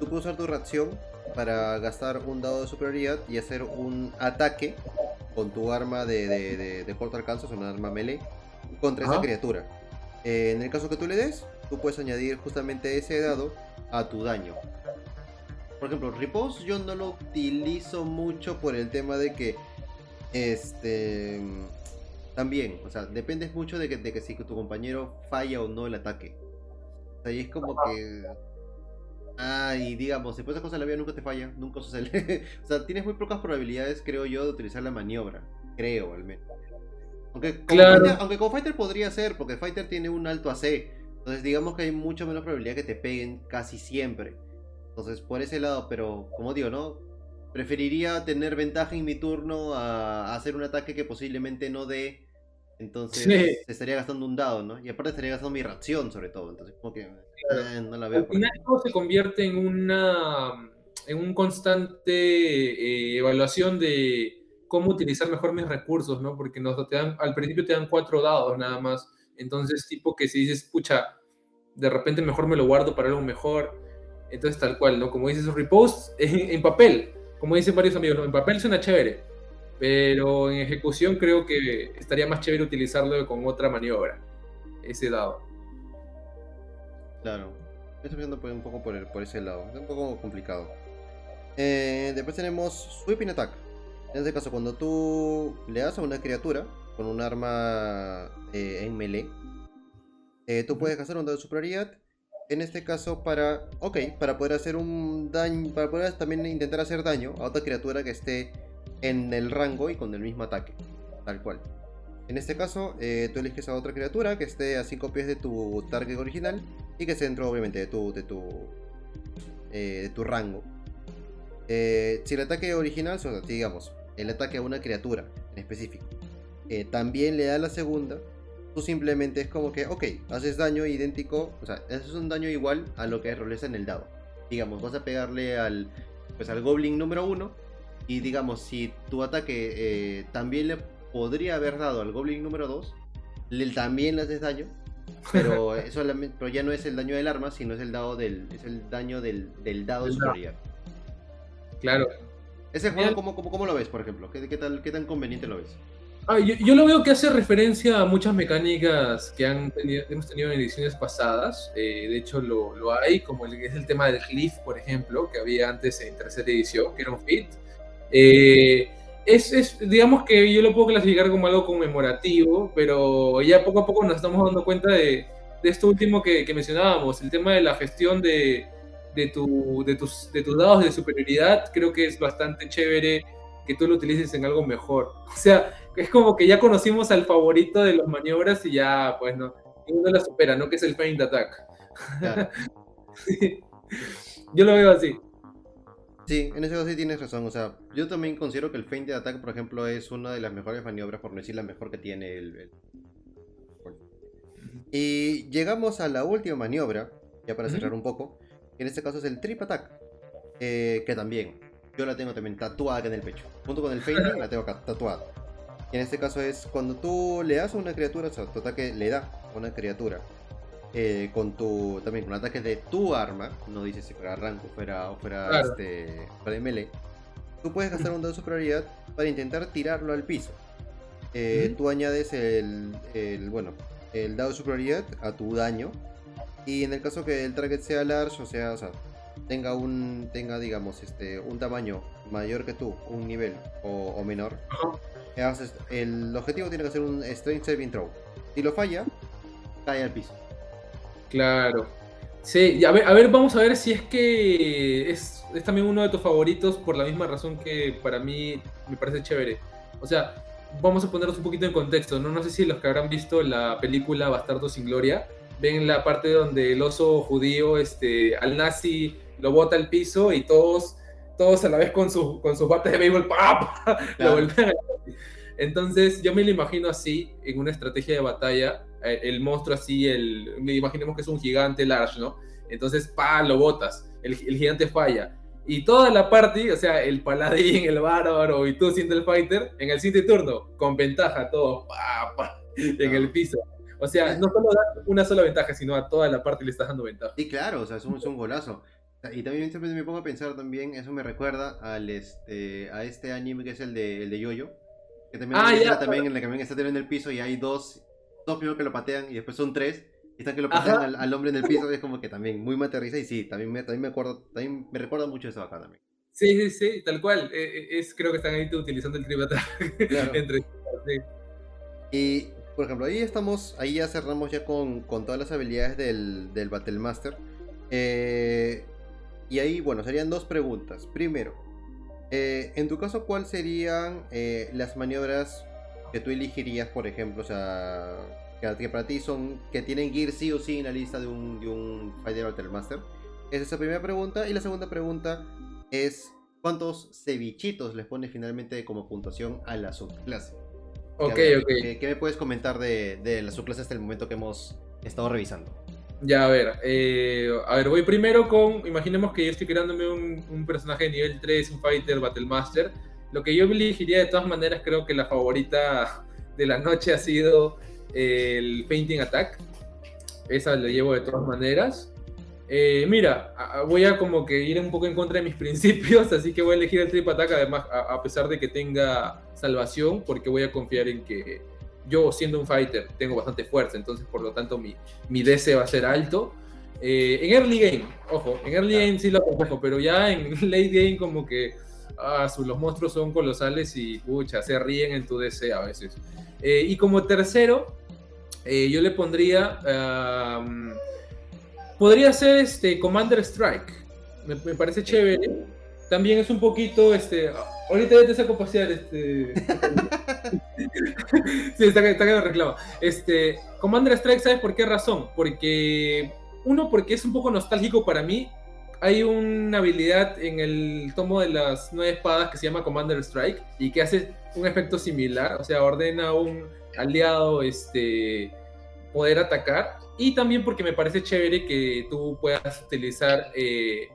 tú puedes usar tu reacción para gastar un dado de superioridad y hacer un ataque con tu arma de, de, de, corto alcance, o una arma melee, contra esa criatura. En el caso que tú le des, tú puedes añadir justamente ese dado a tu daño. Por ejemplo, Repose yo no lo utilizo mucho por el tema de que este también, o sea, depende mucho de que, de que si tu compañero falla o no el ataque. O sea, y es como que Ah, y digamos, si esa cosa la vida nunca te falla, nunca sucede. o sea, tienes muy pocas probabilidades, creo yo, de utilizar la maniobra. Creo, al menos. Aunque, claro. aunque con Fighter podría ser, porque Fighter tiene un alto AC. Entonces, digamos que hay mucho menos probabilidad que te peguen casi siempre. Entonces, por ese lado, pero como digo, ¿no? Preferiría tener ventaja en mi turno a hacer un ataque que posiblemente no dé entonces se estaría gastando un dado, ¿no? Y aparte estaría gastando mi ración sobre todo. Entonces como que eh, no la veo. Al final todo se convierte en una en un constante eh, evaluación de cómo utilizar mejor mis recursos, ¿no? Porque nos te dan, al principio te dan cuatro dados nada más. Entonces, tipo que si dices, pucha, de repente mejor me lo guardo para algo mejor. Entonces, tal cual, ¿no? Como dices, repost en, en papel, como dicen varios amigos, en papel suena chévere pero en ejecución creo que estaría más chévere utilizarlo con otra maniobra, ese dado. Claro, estoy viendo un poco por, ese lado, es un poco complicado. Eh, después tenemos Sweeping Attack. En este caso, cuando tú le das a una criatura con un arma eh, en melee, eh, tú puedes hacer un dado de superioridad. En este caso, para. Ok, para poder hacer un daño. Para poder también intentar hacer daño a otra criatura que esté en el rango y con el mismo ataque, tal cual. En este caso, eh, tú eliges a otra criatura que esté a 5 pies de tu target original y que esté dentro, obviamente, de tu, de tu, eh, de tu rango. Eh, si el ataque original, digamos, el ataque a una criatura en específico, también le da la segunda, tú simplemente es como que, ok, haces daño idéntico, o sea, haces un daño igual a lo que roles en el dado. Digamos, vas a pegarle al, pues, al goblin número 1 y digamos, si tu ataque eh, también le podría haber dado al Goblin número 2, le, también le haces daño. Pero, eso, pero ya no es el daño del arma, sino es el dado del, es el daño del, del dado superior. Claro. Ese juego, ¿cómo, cómo, cómo lo ves, por ejemplo? ¿Qué, qué, tal, ¿Qué tan conveniente lo ves? Ah, yo, yo, lo veo que hace referencia a muchas mecánicas que han tenido, hemos tenido en ediciones pasadas. Eh, de hecho, lo, lo, hay, como el, es el tema del Glyph, por ejemplo, que había antes en tercera edición, que era un fit. Eh, es, es, digamos que yo lo puedo clasificar como algo conmemorativo, pero ya poco a poco nos estamos dando cuenta de, de esto último que, que, mencionábamos, el tema de la gestión de, de, tu, de, tus, de tus dados de superioridad, creo que es bastante chévere que tú lo utilices en algo mejor. O sea, es como que ya conocimos al favorito de las maniobras y ya, pues no, ninguno la supera, ¿no? Que es el Feint Attack. Yo lo veo así. Sí, en ese caso sí tienes razón. O sea, yo también considero que el feint de ataque, por ejemplo, es una de las mejores maniobras, por no decir la mejor que tiene el. Y llegamos a la última maniobra, ya para cerrar un poco. en este caso es el trip attack. Eh, que también, yo la tengo también tatuada acá en el pecho. Junto con el feint la tengo acá tatuada. Y en este caso es cuando tú le das a una criatura, o sea, tu ataque le da a una criatura. eh, con tu también con ataques de tu arma, no dice si fuera rango fuera, o fuera este, de melee, tú puedes gastar un dado de superioridad para intentar tirarlo al piso. Eh, tú añades el, el, bueno, el dado de superioridad a tu daño. Y en el caso que el target sea large, o sea, o sea tenga un tenga digamos este un tamaño mayor que tú, un nivel o, menor, el objetivo tiene que ser un strength saving throw. Si lo falla, cae al piso. Claro. Sí, a ver, a ver, vamos a ver si es que es, es, también uno de tus favoritos por la misma razón que para mí me parece chévere. O sea, vamos a ponernos un poquito en contexto, ¿no? No sé si los que habrán visto la película Bastardo sin Gloria ven la parte donde el oso judío este, al nazi lo bota al piso y todos, todos a la vez con, su, con sus bates de béisbol lo vuelven Entonces yo me lo imagino así, en una estrategia de batalla, eh, el monstruo así, el, imaginemos que es un gigante large, ¿no? Entonces, pa, lo botas, el, el gigante falla y toda la parte, o sea, el paladín, el bárbaro y tú siendo el fighter, en el siguiente turno, con ventaja, todo, pa, en el piso. O sea, no solo da una sola ventaja, sino a toda la parte le estás dando ventaja. Sí, claro, o sea, es un, es un golazo. Y también siempre me pongo a pensar también, eso me recuerda al este, a este anime que es el de, el de Yoyo. Que también, ah, ya, también en el que también está en el piso y hay dos, dos primero que lo patean y después son tres están que lo pasan al, hombre en el piso, es como que también muy materializa y sí, también me, también me acuerdo, también me recuerda mucho eso acá también. Sí, sí, sí, tal cual. Eh, eh, es, creo que están ahí utilizando el tribata claro. entre Y, por ejemplo, ahí estamos, ahí ya cerramos ya con, con todas las habilidades del, del Battle Master. Eh, y ahí, bueno, serían dos preguntas. Primero, en tu caso, ¿cuáles serían las maniobras que tú elegirías, por ejemplo? O sea, que, para ti son que tienen gear sí o sí en la lista de un, de un Fighter Battle Master? Esa es la primera pregunta. Y la segunda pregunta es: ¿cuántos cevichitos les pone finalmente como puntuación a la subclase? Ok, ok. ¿qué, me puedes comentar de, de, la subclase hasta el momento que hemos estado revisando? Ya, a ver, eh, a ver, voy primero con, imaginemos que yo estoy creándome un, personaje de nivel 3, un Fighter Battle Master. Lo que yo elegiría de todas maneras, creo que la favorita de la noche ha sido el Painting Attack. Esa la llevo de todas maneras. Eh, mira, voy a como que ir un poco en contra de mis principios, así que voy a elegir el Trip Attack, además, a, pesar de que tenga salvación, porque voy a confiar en que yo, siendo un fighter, tengo bastante fuerza, entonces por lo tanto mi, mi DC va a ser alto. Eh, en early game, ojo, en early game sí lo aconsejo, pero ya en late game como que ah, los monstruos son colosales y pucha, se ríen en tu DC a veces. Eh, y como tercero, eh, yo le pondría. podría ser este Commander Strike. Me, parece chévere. También es un poquito. este Ahorita ya te saco pasear. Este, sí, está, está que. Este, Commander Strike, ¿sabes por qué razón? Porque. Uno, porque es un poco nostálgico para mí. Hay una habilidad en el tomo de las nueve espadas que se llama Commander Strike y que hace un efecto similar. O sea, ordena un aliado este, poder atacar. Y también porque me parece chévere que tú puedas utilizar, eh,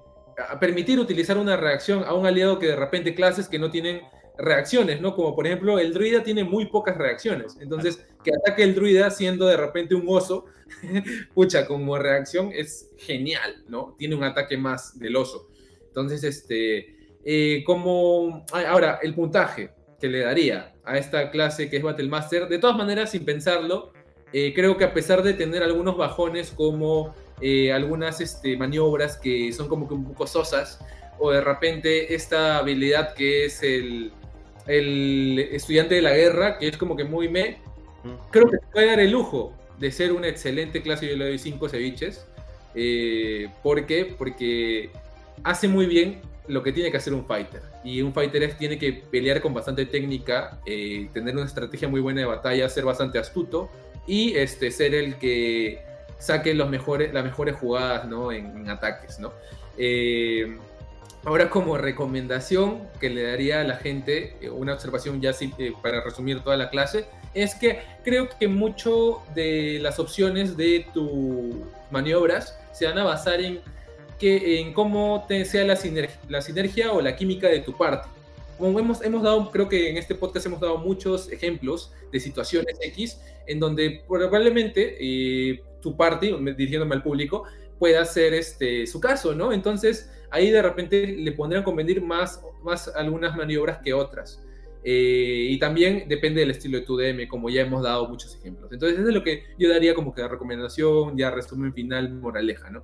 permitir utilizar una reacción a un aliado que de repente clases que no tienen reacciones, ¿no? Como por ejemplo el druida tiene muy pocas reacciones. Entonces, que ataque el druida siendo de repente un oso, pucha, como reacción es genial, ¿no? Tiene un ataque más del oso. Entonces, este, eh, como... Ahora, el puntaje que le daría a esta clase que es Battle Master, de todas maneras, sin pensarlo, eh, creo que a pesar de tener algunos bajones como eh, algunas este, maniobras que son como que un poco sosas, o de repente esta habilidad que es el, el estudiante de la guerra, que es como que muy me, creo que puede dar el lujo de ser una excelente clase, yo le doy 5 ceviches. Eh, ¿Por qué? Porque hace muy bien lo que tiene que hacer un fighter. Y un fighter tiene que pelear con bastante técnica, eh, tener una estrategia muy buena de batalla, ser bastante astuto y este, ser el que saque los mejores, las mejores jugadas ¿no? en, ataques. ¿no? Eh, ahora como recomendación que le daría a la gente, eh, una observación ya para resumir toda la clase, es que creo que mucho de las opciones de tus maniobras se van a basar en que en cómo te sea la, sinergia, la sinergia o la química de tu parte. como hemos, hemos dado, creo que en este podcast hemos dado muchos ejemplos de situaciones X en donde probablemente eh, tu parte, dirigiéndome al público, pueda ser este, su caso, ¿no? Entonces ahí de repente le pondrían convenir más, más algunas maniobras que otras. Eh, y también depende del estilo de tu DM, como ya hemos dado muchos ejemplos. Entonces, eso es lo que yo daría como que de recomendación, ya resumen final, moraleja, ¿no?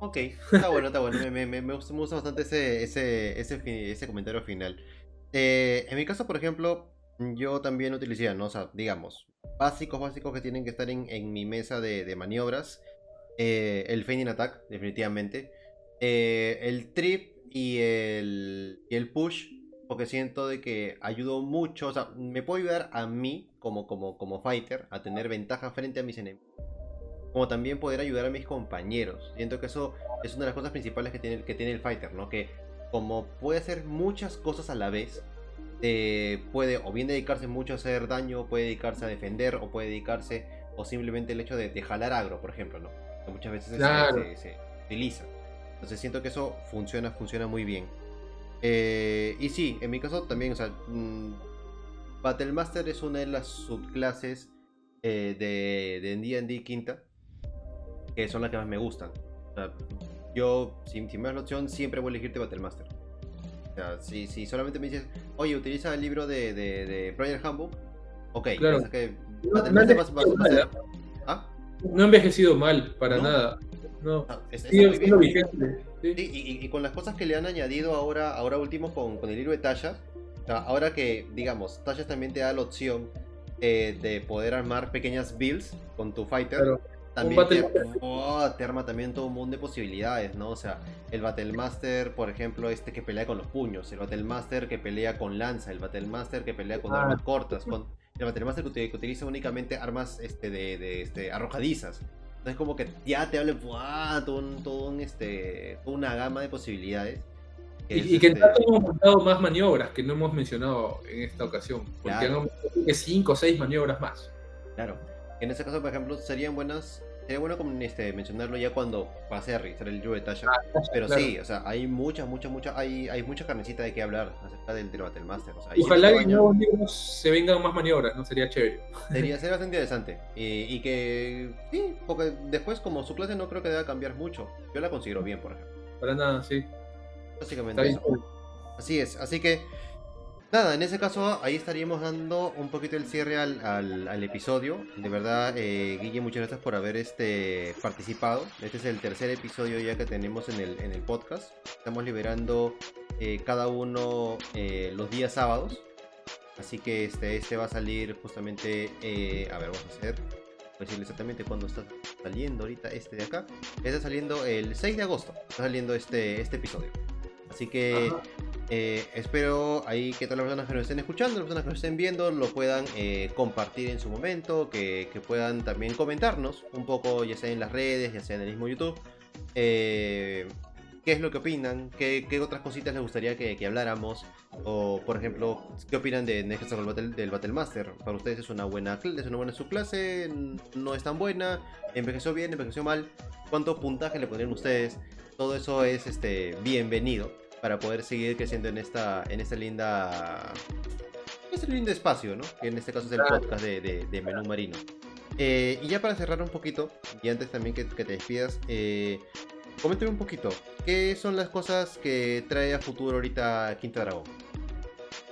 Ok, está bueno, está bueno. Me, me, me, gusta, bastante ese, ese, ese, ese comentario final. Eh, en mi caso, por ejemplo, yo también utilizaría, ¿no? O sea, digamos, básicos, básicos que tienen que estar en, en mi mesa de, de maniobras. Eh, el Feigning Attack, definitivamente. el Trip y el, y el Push porque siento de que ayudó mucho, o sea, me puede ayudar a mí como, como, como fighter a tener ventaja frente a mis enemigos. Como también poder ayudar a mis compañeros. Siento que eso es una de las cosas principales que tiene, que tiene el fighter, ¿no? Que como puede hacer muchas cosas a la vez, eh, puede o bien dedicarse mucho a hacer daño, puede dedicarse a defender, o puede dedicarse, o simplemente el hecho de, de jalar agro, por ejemplo, ¿no? Muchas veces se, se utiliza. Entonces siento que eso funciona, funciona muy bien. Eh, y sí, en mi caso también, o sea, mm, Battlemaster es una de las subclases eh, de D&D quinta, que son las que más me gustan. O sea, yo, si, me das la opción, siempre voy a elegirte Battlemaster. O sea, si, si solamente me dices, oye, utiliza el libro de, de, de Project Handbook, ok, claro. que Battlemaster no, va, a ser... No ha envejecido mal, para nada. No, ah, es, vigente. y, con las cosas que le han añadido ahora, ahora último con, con el libro de tallas, ahora que, digamos, tallas también te da la opción eh, de poder armar pequeñas builds con tu fighter. también te, oh, te, arma también todo un mundo de posibilidades, ¿no? O sea, el Battlemaster, por ejemplo, este que pelea con los puños, el Battlemaster que pelea con lanza, el Battlemaster que pelea con ah. armas cortas, con el Battlemaster que, utiliza únicamente armas este, de, de este, arrojadizas. Entonces como que ya te hable todo, un, todo un, este, una gama de posibilidades. y, que en este hemos montado más maniobras que no hemos mencionado en esta ocasión. Porque claro. han 5 o 6 maniobras más. Claro. En ese caso, por ejemplo, serían buenas Sería bueno este, mencionarlo ya cuando pase a revisar el libro de Tasha. Ah, pero sí, o sea, hay mucha, mucha, mucha, hay, hay mucha carnecita de qué hablar acerca del, del Battlemaster. O sea, Ojalá que en nuevos libros se vengan más maniobras, ¿no? Sería chévere. Sería, sería bastante interesante. Y, y, que, sí, porque después como su clase no creo que deba cambiar mucho. Yo la considero bien, por ejemplo. Para nada, sí. Básicamente. Así es, así que Nada, en ese caso ahí estaríamos dando un poquito el cierre al, episodio. De verdad, eh, Guille, muchas gracias por haber este, participado. Este es el tercer episodio ya que tenemos en el, en el podcast. Estamos liberando eh, cada uno eh, los días sábados. Así que este, este va a salir justamente, a ver, vamos a hacer, decirle exactamente cuándo está saliendo ahorita este de acá. Está saliendo el 6 de agosto, está saliendo este, este episodio. Así que eh, espero ahí que todas las personas que nos estén escuchando, las personas que nos estén viendo, lo puedan eh, compartir en su momento, que, puedan también comentarnos un poco, ya sea en las redes, ya sea en el mismo YouTube, eh, qué es lo que opinan, qué, otras cositas les gustaría que, habláramos, o por ejemplo, qué opinan de Next Battle, del Battlemaster. Para ustedes es una buena es una buena subclase, no es tan buena, envejeció bien, envejeció mal, cuánto puntaje le pondrían ustedes. Todo eso es este bienvenido para poder seguir creciendo en esta, en esta linda, este lindo espacio, ¿no? Que en este caso es el podcast de, de, Menú Marino. Eh, y ya para cerrar un poquito, y antes también que, te despidas, eh, coméntame un poquito, ¿qué son las cosas que trae a futuro ahorita Quinta Dragón?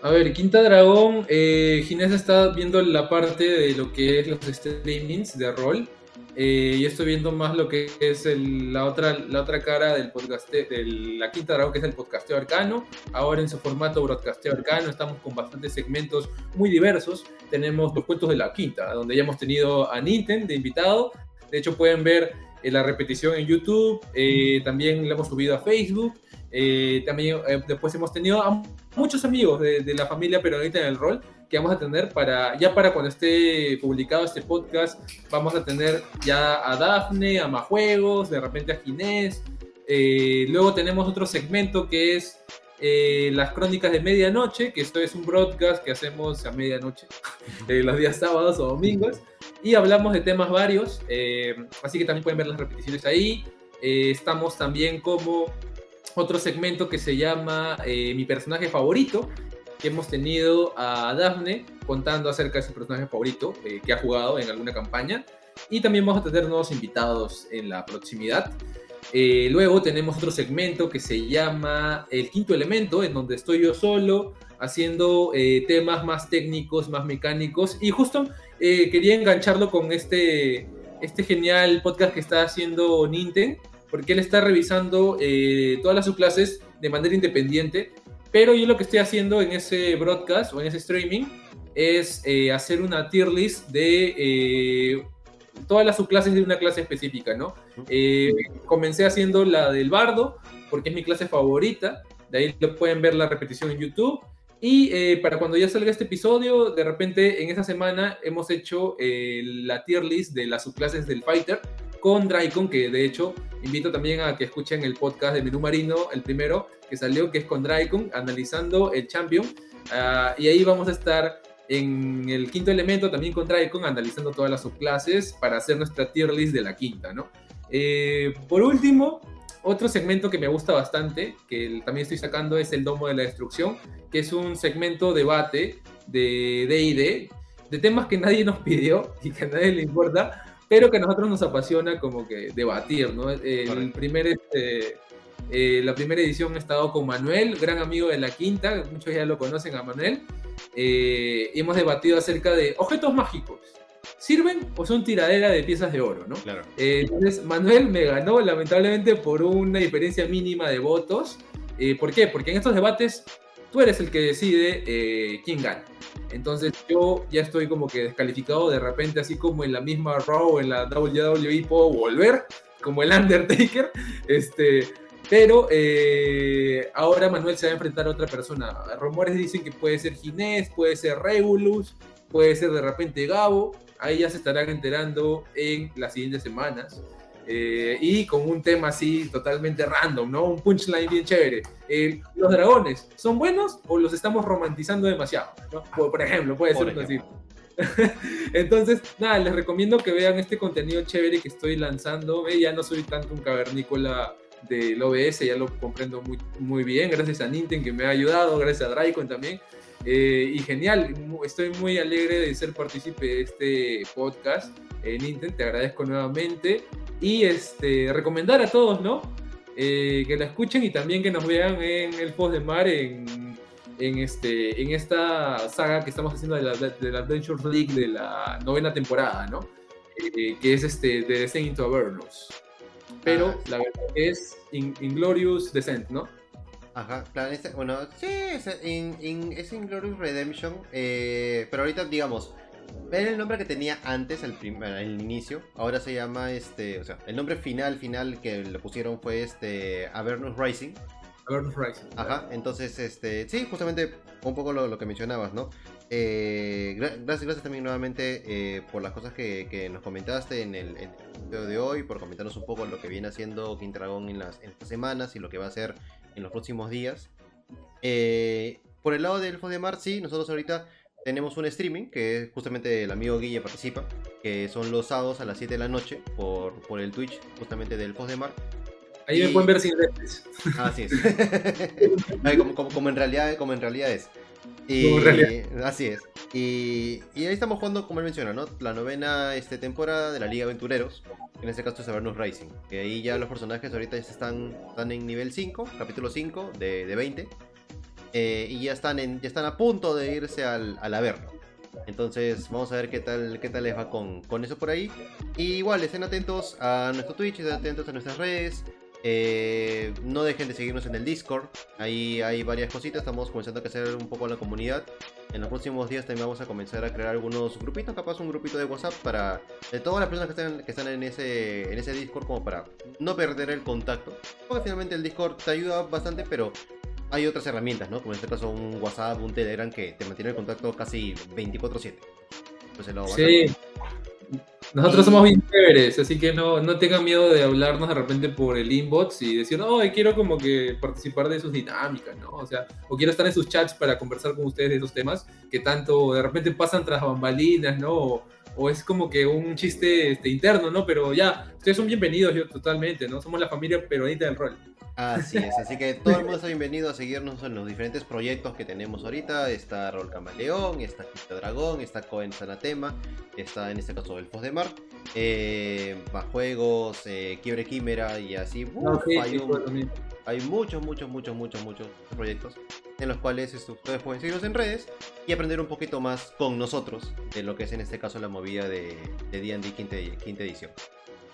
A ver, Quinta Dragón, eh, Ginés está viendo la parte de lo que es los streamings de rol. Eh, y estoy viendo más lo que es la, otra, la otra cara del podcast, la quinta dragón, que es el podcasteo arcano. Ahora en su formato broadcasteo arcano estamos con bastantes segmentos muy diversos. Tenemos los cuentos de la quinta, donde ya hemos tenido a Nintendo de invitado. De hecho, pueden ver eh, la repetición en YouTube. Eh, también la hemos subido a Facebook. también después hemos tenido a muchos amigos de, de la familia peronista en el rol que vamos a tener para, ya para cuando esté publicado este podcast, vamos a tener ya a Dafne, a Majuegos, de repente a Ginés. Eh, luego tenemos otro segmento que es eh, las crónicas de medianoche, que esto es un broadcast que hacemos a medianoche, eh, los días sábados o domingos, y hablamos de temas varios, así que también pueden ver las repeticiones ahí. estamos también como otro segmento que se llama eh, Mi personaje favorito, que hemos tenido a Daphne contando acerca de su personaje favorito eh, que ha jugado en alguna campaña. Y también vamos a tener nuevos invitados en la proximidad. Eh, luego tenemos otro segmento que se llama El Quinto Elemento, en donde estoy yo solo haciendo temas más técnicos, más mecánicos. Y justo quería engancharlo con este, este genial podcast que está haciendo Nintendo porque él está revisando eh, todas las subclases de manera independiente, pero yo lo que estoy haciendo en ese broadcast o en ese streaming es eh, hacer una tier list de eh, todas las subclases de una clase específica, ¿no? comencé haciendo la del bardo, porque es mi clase favorita, de ahí lo pueden ver la repetición en YouTube. Y para cuando ya salga este episodio, de repente en esa semana hemos hecho la tier list de las subclases del Fighter, con Draicon, que de hecho invito también a que escuchen el podcast de Menú Marino, el primero que salió, que es con Draicon, analizando el Champion. Ah, y ahí vamos a estar en el quinto elemento también con Draicon, analizando todas las subclases para hacer nuestra tier list de la quinta, ¿no? Eh, por último, otro segmento que me gusta bastante, que también estoy sacando, es el Domo de la Destrucción, que es un segmento debate de D&D, de temas que nadie nos pidió y que a nadie le importa, pero que a nosotros nos apasiona como que debatir, ¿no? El primer, este, eh, la primera edición he estado con Manuel, gran amigo de la quinta, muchos ya lo conocen a Manuel, eh, hemos debatido acerca de objetos mágicos. ¿Sirven o son tiradera de piezas de oro? ¿no? Claro. Eh, entonces, Manuel me ganó lamentablemente por una diferencia mínima de votos. ¿Por qué? Porque en estos debates tú eres el que decide quién gana. Entonces yo ya estoy como que descalificado de repente, así como en la misma Raw, en la WWE puedo volver, como el Undertaker, este, pero eh, ahora Manuel se va a enfrentar a otra persona. Rumores dicen que puede ser Ginés, puede ser Regulus, puede ser de repente Gabo, ahí ya se estarán enterando en las siguientes semanas. Eh, y con un tema así totalmente random, ¿no? Un punchline bien chévere. Eh, ¿Los dragones son buenos o los estamos romantizando demasiado? Por, ejemplo, puede ser así. Entonces, nada, les recomiendo que vean este contenido chévere que estoy lanzando. ya no soy tanto un cavernícola del OBS, ya lo comprendo muy, muy bien. Gracias a Nintendo que me ha ayudado, gracias a Draicon también. Eh, y genial, estoy muy alegre de ser partícipe de este podcast. Eh, Nintendo, te agradezco nuevamente y este, recomendar a todos, ¿no? Eh, que la escuchen y también que nos vean en el post de mar en, en, este, en esta saga que estamos haciendo de la, de la Adventure League de la novena temporada, ¿no? Eh, que es este, de Descent into Avernus. Pero ah, la verdad es Inglorious Descent, ¿no? Ajá, claro, este, bueno, sí, es, in, es Inglorious Redemption, eh, pero ahorita, digamos, Ven el nombre que tenía antes, el, primer, el inicio. Ahora se llama este. O sea, el nombre final, final que le pusieron fue este. Avernus Rising. Avernus Rising. Ajá, entonces, este. Sí, justamente un poco lo, que mencionabas, ¿no? Eh, gracias, gracias también nuevamente eh, por las cosas que, nos comentaste en el, video de hoy, por comentarnos un poco lo que viene haciendo King Dragon en, las, en estas semanas y lo que va a hacer en los próximos días. Eh, por el lado del Elfo de Mar, sí, nosotros ahorita tenemos un streaming que justamente el amigo Guille participa, que son los sábados a las 7 de la noche por, por el Twitch justamente del Post de Mar. Ahí me pueden ver sin lentes. Así es. como, en realidad, como en realidad es. Y, Así es. Y, y, ahí estamos jugando, como él menciona, ¿no? La novena este, temporada de la Liga Aventureros. En este caso es Avernus Rising. Que ahí ya los personajes ahorita ya están, están en nivel 5, capítulo 5 de, de 20. Eh, y ya están, en, ya están a punto de irse al, al Averno. Entonces vamos a ver qué tal, qué tal les va con, con eso por ahí. Y igual, estén atentos a nuestro Twitch, estén atentos a nuestras redes. Eh, no dejen de seguirnos en el Discord. Ahí hay varias cositas. Estamos comenzando a crecer un poco la comunidad. En los próximos días también vamos a comenzar a crear algunos grupitos. Capaz un grupito de WhatsApp para de todas las personas que están, que están en, ese, en ese Discord. Como para no perder el contacto. Porque finalmente el Discord te ayuda bastante. Pero hay otras herramientas, ¿no? Como en este caso un WhatsApp, un Telegram que te mantiene el contacto casi 24/7. sí. Nosotros somos bien así que no, no tengan miedo de hablarnos de repente por el inbox y decir, no, quiero como que participar de sus dinámicas, ¿no? O sea, o quiero estar en sus chats para conversar con ustedes de esos temas que tanto de repente pasan tras bambalinas, ¿no? Es como que un chiste este, interno, ¿no? Pero ya, ustedes son bienvenidos yo totalmente, ¿no? Somos la familia peronita del rol. Así es, así que todo el mundo está bienvenido a seguirnos en los diferentes proyectos que tenemos ahorita. Está Rol Camaleón, está Quinto Dragón, está Cohen Sanatema, está en este caso Elfos de Mar, eh, juegos, eh, Quiebre Quimera y así. hay, muchos, muchos, muchos, muchos, muchos proyectos en los cuales ustedes pueden seguirnos en redes y aprender un poquito más con nosotros de lo que es en este caso la movida de D&D quinta, quinta edición.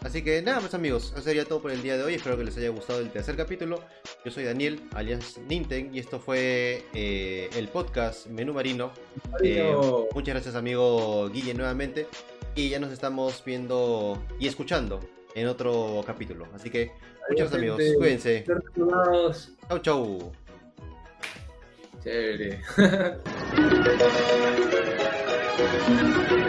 Así que nada, pues amigos, eso sería todo por el día de hoy. Espero que les haya gustado el tercer capítulo. Yo soy Daniel, alias Ninten, y esto fue eh, el podcast Menú Marino. Eh, muchas gracias, amigo Guille, nuevamente. Y ya nos estamos viendo y escuchando en otro capítulo. Así que muchas gracias, amigos. Cuídense. Chau, chau. Chévere. Thank you.